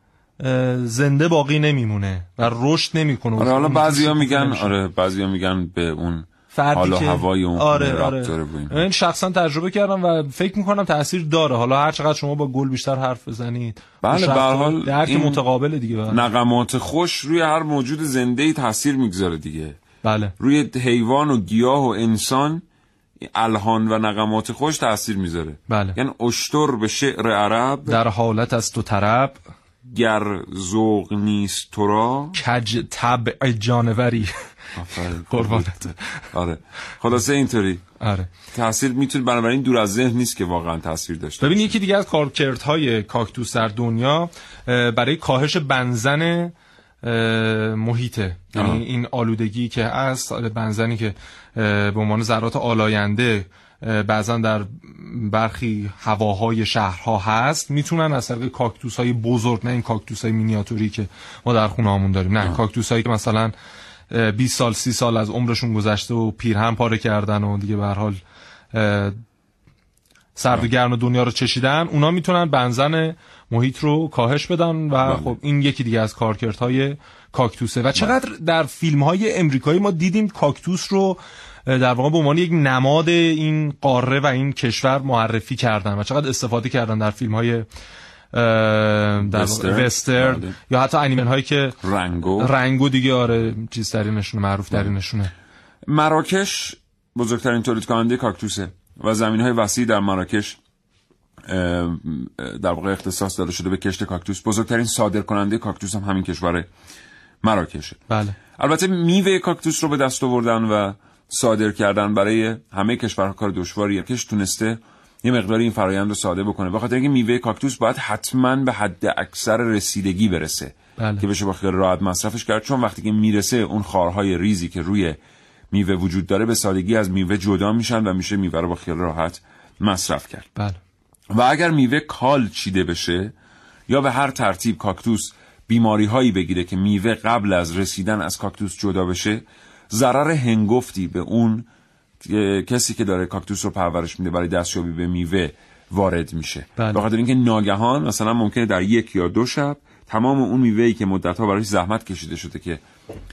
زنده باقی نمیمونه و رشد نمی‌کنه. آره حالا بعضیا میگن آره بعضیا میگن به اون فردی که هوای اون آره آره. این. شخصا تجربه کردم و فکر می‌کنم تاثیر داره. حالا هر چقدر شما با گل بیشتر حرف بزنید بله به حال این متقابل دیگه بله. نغمات خوش روی هر موجود زنده ای تاثیر می‌گذاره دیگه. بله. روی حیوان و گیاه و انسان الهان و نغمات خوش تاثیر می‌ذاره. بله. یعنی اشتر به شعر عرب. در حالت از تو طرب گر ذوق نیست تو را؟ کج طبع جانوری. قربانت. آره. خلاصه اینطوری. آره. تاثیر می‌تونه بنابراین دور از ذهن نیست که واقعا تاثیر داشته ببین یکی دیگه از کارکردهای کاکتوس در دنیا برای کاهش بنزن محیطه. یعنی این آلودگی که هست بنزنی که به عنوان ذرات آلاینده بعضا در برخی هواهای شهرها هست می‌تونن از طریق کاکتوس های بزرگ نه این کاکتوس های مینیاتوری که ما در خونه همون داریم نه کاکتوس هایی که مثلا 20 سال 30 سال از عمرشون گذشته و پیرهن پاره کردن و دیگه به حال سرد و گرم دنیا رو چشیدن اونا می‌تونن بنزن محیط رو کاهش بدن و بله. خب این یکی دیگه از کارکردهای کاکتوسه. و چقدر در فیلم های امریکایی ما دیدیم کاکتوس رو در واقع به عنوان یک نماد این قاره و این کشور معرفی کردن و چقدر استفاده کردن در فیلم های در وستر بله. یا حتی انیمن هایی که رنگو. رنگو دیگه آره چیز ترینشونه معروف ترینشونه مراکش بزرگترین تولید کننده کاکتوسه و زمین های وسیع در مراکش در واقع اختصاص داده شده به کشت کاکتوس. بزرگترین صادر کننده کاکتوس هم همین کشور مراکشه. بله. البته میوه کاکتوس رو به دست آوردن و صادر کردن برای همه کشورها کار دشواریه کش تونسته یه مقداری این فرایند رو ساده بکنه بخاطر اینکه میوه کاکتوس باید حتما به حد اکثر رسیدگی برسه بله. که بشه با خیال راحت مصرفش کرد چون وقتی که می‌رسه اون خارهای ریزی که روی میوه وجود داره به سادگی از میوه جدا میشن و میشه میوه رو با خیال راحت مصرف کرد بله. و اگر میوه کال چیده بشه یا به هر ترتیب کاکتوس بیماری هایی بگیره که میوه قبل از رسیدن از کاکتوس جدا بشه ضرر هنگفتی به اون کسی که داره کاکتوس رو پرورش میده برای دستیابی به میوه وارد میشه بله. بخاطر اینکه ناگهان مثلا ممکنه در یک یا دو شب تمام اون میوه‌ای که مدتها براش زحمت کشیده شده که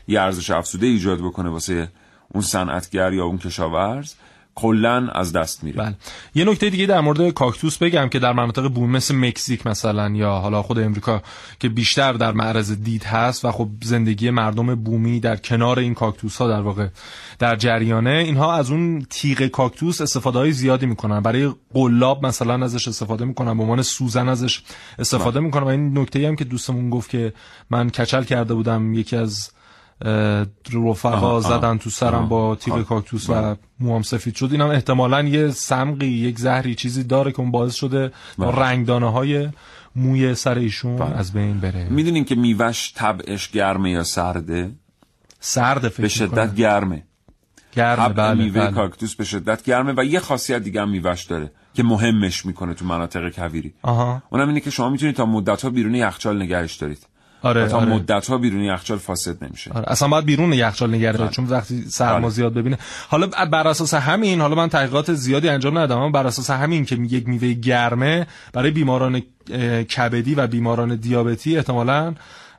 یه ارزش افزوده ایجاد بکنه واسه اون صنعتگر یا اون کشاورز کلا از دست میره بله. یه نکته دیگه در مورد کاکتوس بگم که در مناطق بومی مثل مکزیک مثلا یا حالا خود امریکا که بیشتر در معرض دید هست و خب زندگی مردم بومی در کنار این کاکتوس ها در واقع در جریانه اینها از اون تیغ کاکتوس استفاده های زیادی می‌کنن برای قلاب مثلا ازش استفاده می‌کنن به عنوان سوزن ازش استفاده بله. می‌کنن و این نکته هم که دوستمون گفت که من کچل کرده بودم یکی از رفقا زدن تو سرم با تیغ کاکتوس و موام سفید شد. اینم احتمالا یه سمقی یک زهری چیزی داره که اون باعث شده رنگدانه های موی سر ایشون بله. از بین بره. می‌دونین که میوش طبعش گرمه یا سرده؟ سرده فکر به شدت گرمه. گرمه بله میوه بله. کاکتوس به شدت گرمه و یه خاصیت دیگه هم میوش داره که مهمش می‌کنه تو مناطق کویری. آها. اونم اینه که شما می‌تونید تا مدت ها بیرون یخچال نگهش دارید. آره تا آره. مدت ها بیرون یخچال فاسد نمیشه آره. اصلا باید بیرون یخچال نگه داره چون وقتی سرما بله. زیاد ببینه حالا بر اساس همین حالا من تحقیقات زیادی انجام ندادم اما بر اساس همین که یک میوه گرمه برای بیماران کبدی و بیماران دیابتی احتمالاً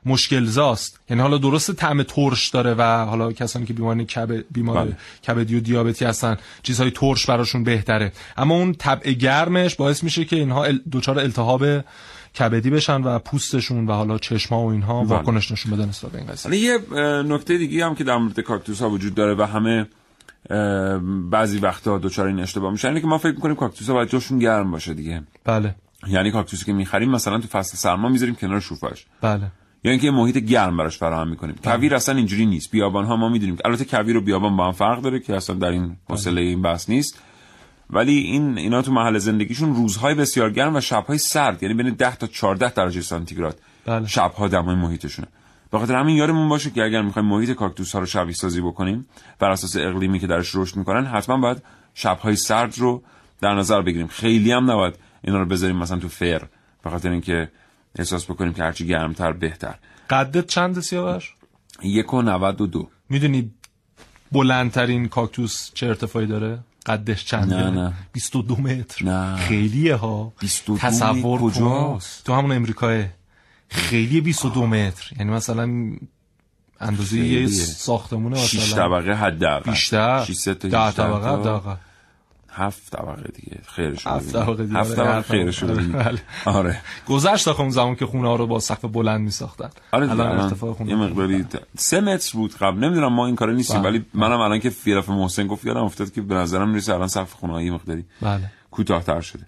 مشکل زاست یعنی حالا درست طعم ترش داره و حالا کسانی که بیمار کبد بیمار بله. کبدی و دیابتی هستن چیزهای ترش براشون بهتره اما اون طبع گرمش باعث میشه که اینها دچار التهاب کبدی بشن و پوستشون و حالا چشما و اینها بله. واکنش نشون بدن نسبت به این قضیه. یه نکته دیگه هم که در مورد کاکتوس ها وجود داره و همه بعضی وقتا دچار این اشتباه میشن اینه که ما فکر می‌کنیم کاکتوس ها باید جاشون گرم باشه دیگه. بله. یعنی کاکتوسی که می‌خریم مثلا تو فصل سرما می‌ذاریم کنار شوفاش. بله. یا اینکه محیط گرم براش فراهم می‌کنیم. کویر اصلا اینجوری نیست. بیابان ها ما می‌دونیم. البته کویر و بیابان با هم فرق داره که اصلا در این حوصله این بحث نیست. ولی این اینا تو محل زندگیشون روزهای بسیار گرم و شبهای سرد یعنی بین 10 تا 14 درجه سانتیگراد بله. شبها دمای محیطشونه. به خاطر همین یادمون باشه که اگر می‌خوایم محیط کاکتوس ها رو شبیه سازی بکنیم بر اساس اقلیمی که درش رشد می‌کنن حتما باید شبهای سرد رو در نظر بگیریم. خیلی هم نباید اینا رو بذاریم مثلا تو فر به خاطر اینکه احساس بکنیم که هرچی گرمتر بهتر. قدت چند سیاوش؟ یک و نود و دو. می‌دونی بلندترین کاکتوس چه ارتفاعی داره؟ قدش چنده نه نه. 22 متر. نه. خیلیه ها. 22 تصور کجاست؟ تو همون امریکاه خیلی 22 متر. یعنی مثلا اندازه یه. ساختمونه مثلا شش طبقه حداقل. بیشتر. شش سه تا ده هیچ طبقه تا. حداقل. هفت طبقه دیگه. خیرش هفت طبقه دیگه. هفت آره، طبقه خیرش. بله. آره. گذشت اون زمان که خونه ها رو با سقف بلند می ساختن آره الان ارتفاع خونه. یه مقداری ت- سه متر بود قبل. نمی‌دونم ما این کارا نیستیم بله. ولی منم الان که فیرف محسن گفت یادم افتاد که به نظرم می‌رسه الان سقف خونه یه مقداری بله. کوتاهتر شده.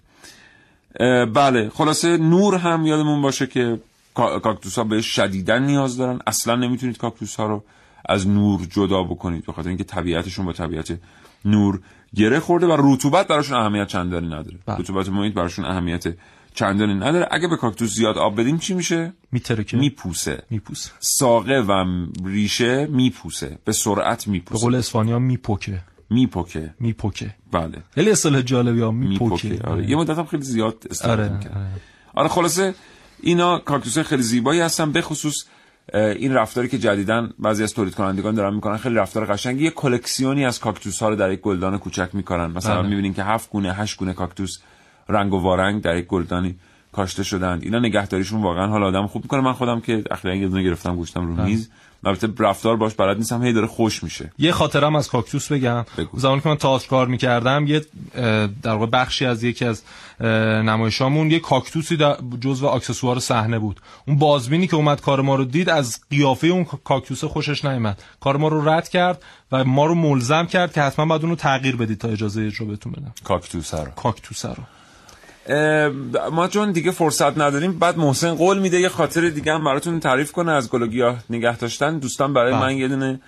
بله. خلاصه نور هم یادمون باشه که کا- کاکتوس ها به شدیدن نیاز دارن. اصلا نمی‌تونید کاکتوس ها رو از نور جدا بکنید به خاطر اینکه طبیعتشون با طبیعت نور گره خورده و رطوبت براشون اهمیت چندانی نداره. رطوبت محیط براشون اهمیت چندانی نداره. اگه به کاکتوس زیاد آب بدیم چی میشه؟ میترکه میپوسه. میپوسه. ساقه و ریشه میپوسه. به سرعت به میپوسه قول اسپانیا میپکه میپکه میپکه بله. خیلی اصطلاح جالبی ها. میپکه میپکه آره. یه مدت هم خیلی زیاد استفاده آره، می‌کرد. آره. خلاصه اینا کاکتوس خیلی زیبایی هستن به خصوص این رفتاری که جدیدن بعضی از تولید کنندگان دارن می‌کنن خیلی رفتار قشنگی یه کلکسیونی از کاکتوس ها رو در یک گلدان کوچک می‌کنن مثلا بله. می‌بینین که هفت گونه هشت گونه کاکتوس رنگ و وارنگ در یک گلدانی کاشته شدند. اینا نگهداریشون واقعا حال آدم خوب می‌کنه. من خودم که اخیرا یه دونه گرفتم گوشتم رو بله. میز. البته رفتار باش بلد نیستم هی داره خوش میشه. یه خاطرم از کاکتوس بگم. زمانی که من تئاتر کار می‌کردم یه در واقع بخشی از یکی از نمایشامون یه کاکتوسی در جزو اکسسوار صحنه بود. اون بازبینی که اومد کار ما رو دید از قیافه اون کاکتوس خوشش نیامد کار ما رو رد کرد و ما رو ملزم کرد که حتما باید اون رو تغییر بدید تا اجازه اجرا بهتون بدم. کاکتوس رو. کاکتوس رو. ما چون دیگه فرصت نداریم بعد محسن قول میده یه خاطر دیگه هم براتون تعریف کنه از گل و گیاه نگه داشتن دوستان برای بله. من یه دونه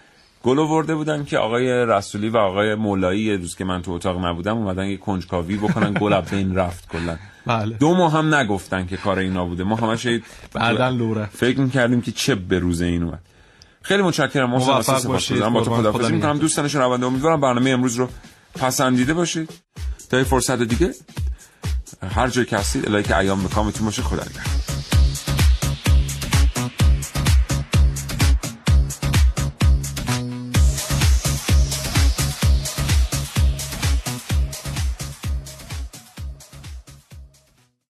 گل آورده بودن که آقای رسولی و آقای مولایی یه روز که من تو اتاق نبودم اومدن یه کنجکاوی بکنن گل بین رفت کلا بله دو ماه هم نگفتن که کار اینا بوده ما همش بعدن لوره فکر می‌کردیم که چه به روز این اومد خیلی متشکرم محسن واسه باشید. سپاسگزارم. با تو. خداحافظی خدا می‌کنم. دوستان شنونده امیدوارم برنامه امروز رو پسندیده باشید تا یه فرصت دیگه هر جای که هستید الهی که ایام به کامتون باشه خدا نگهدار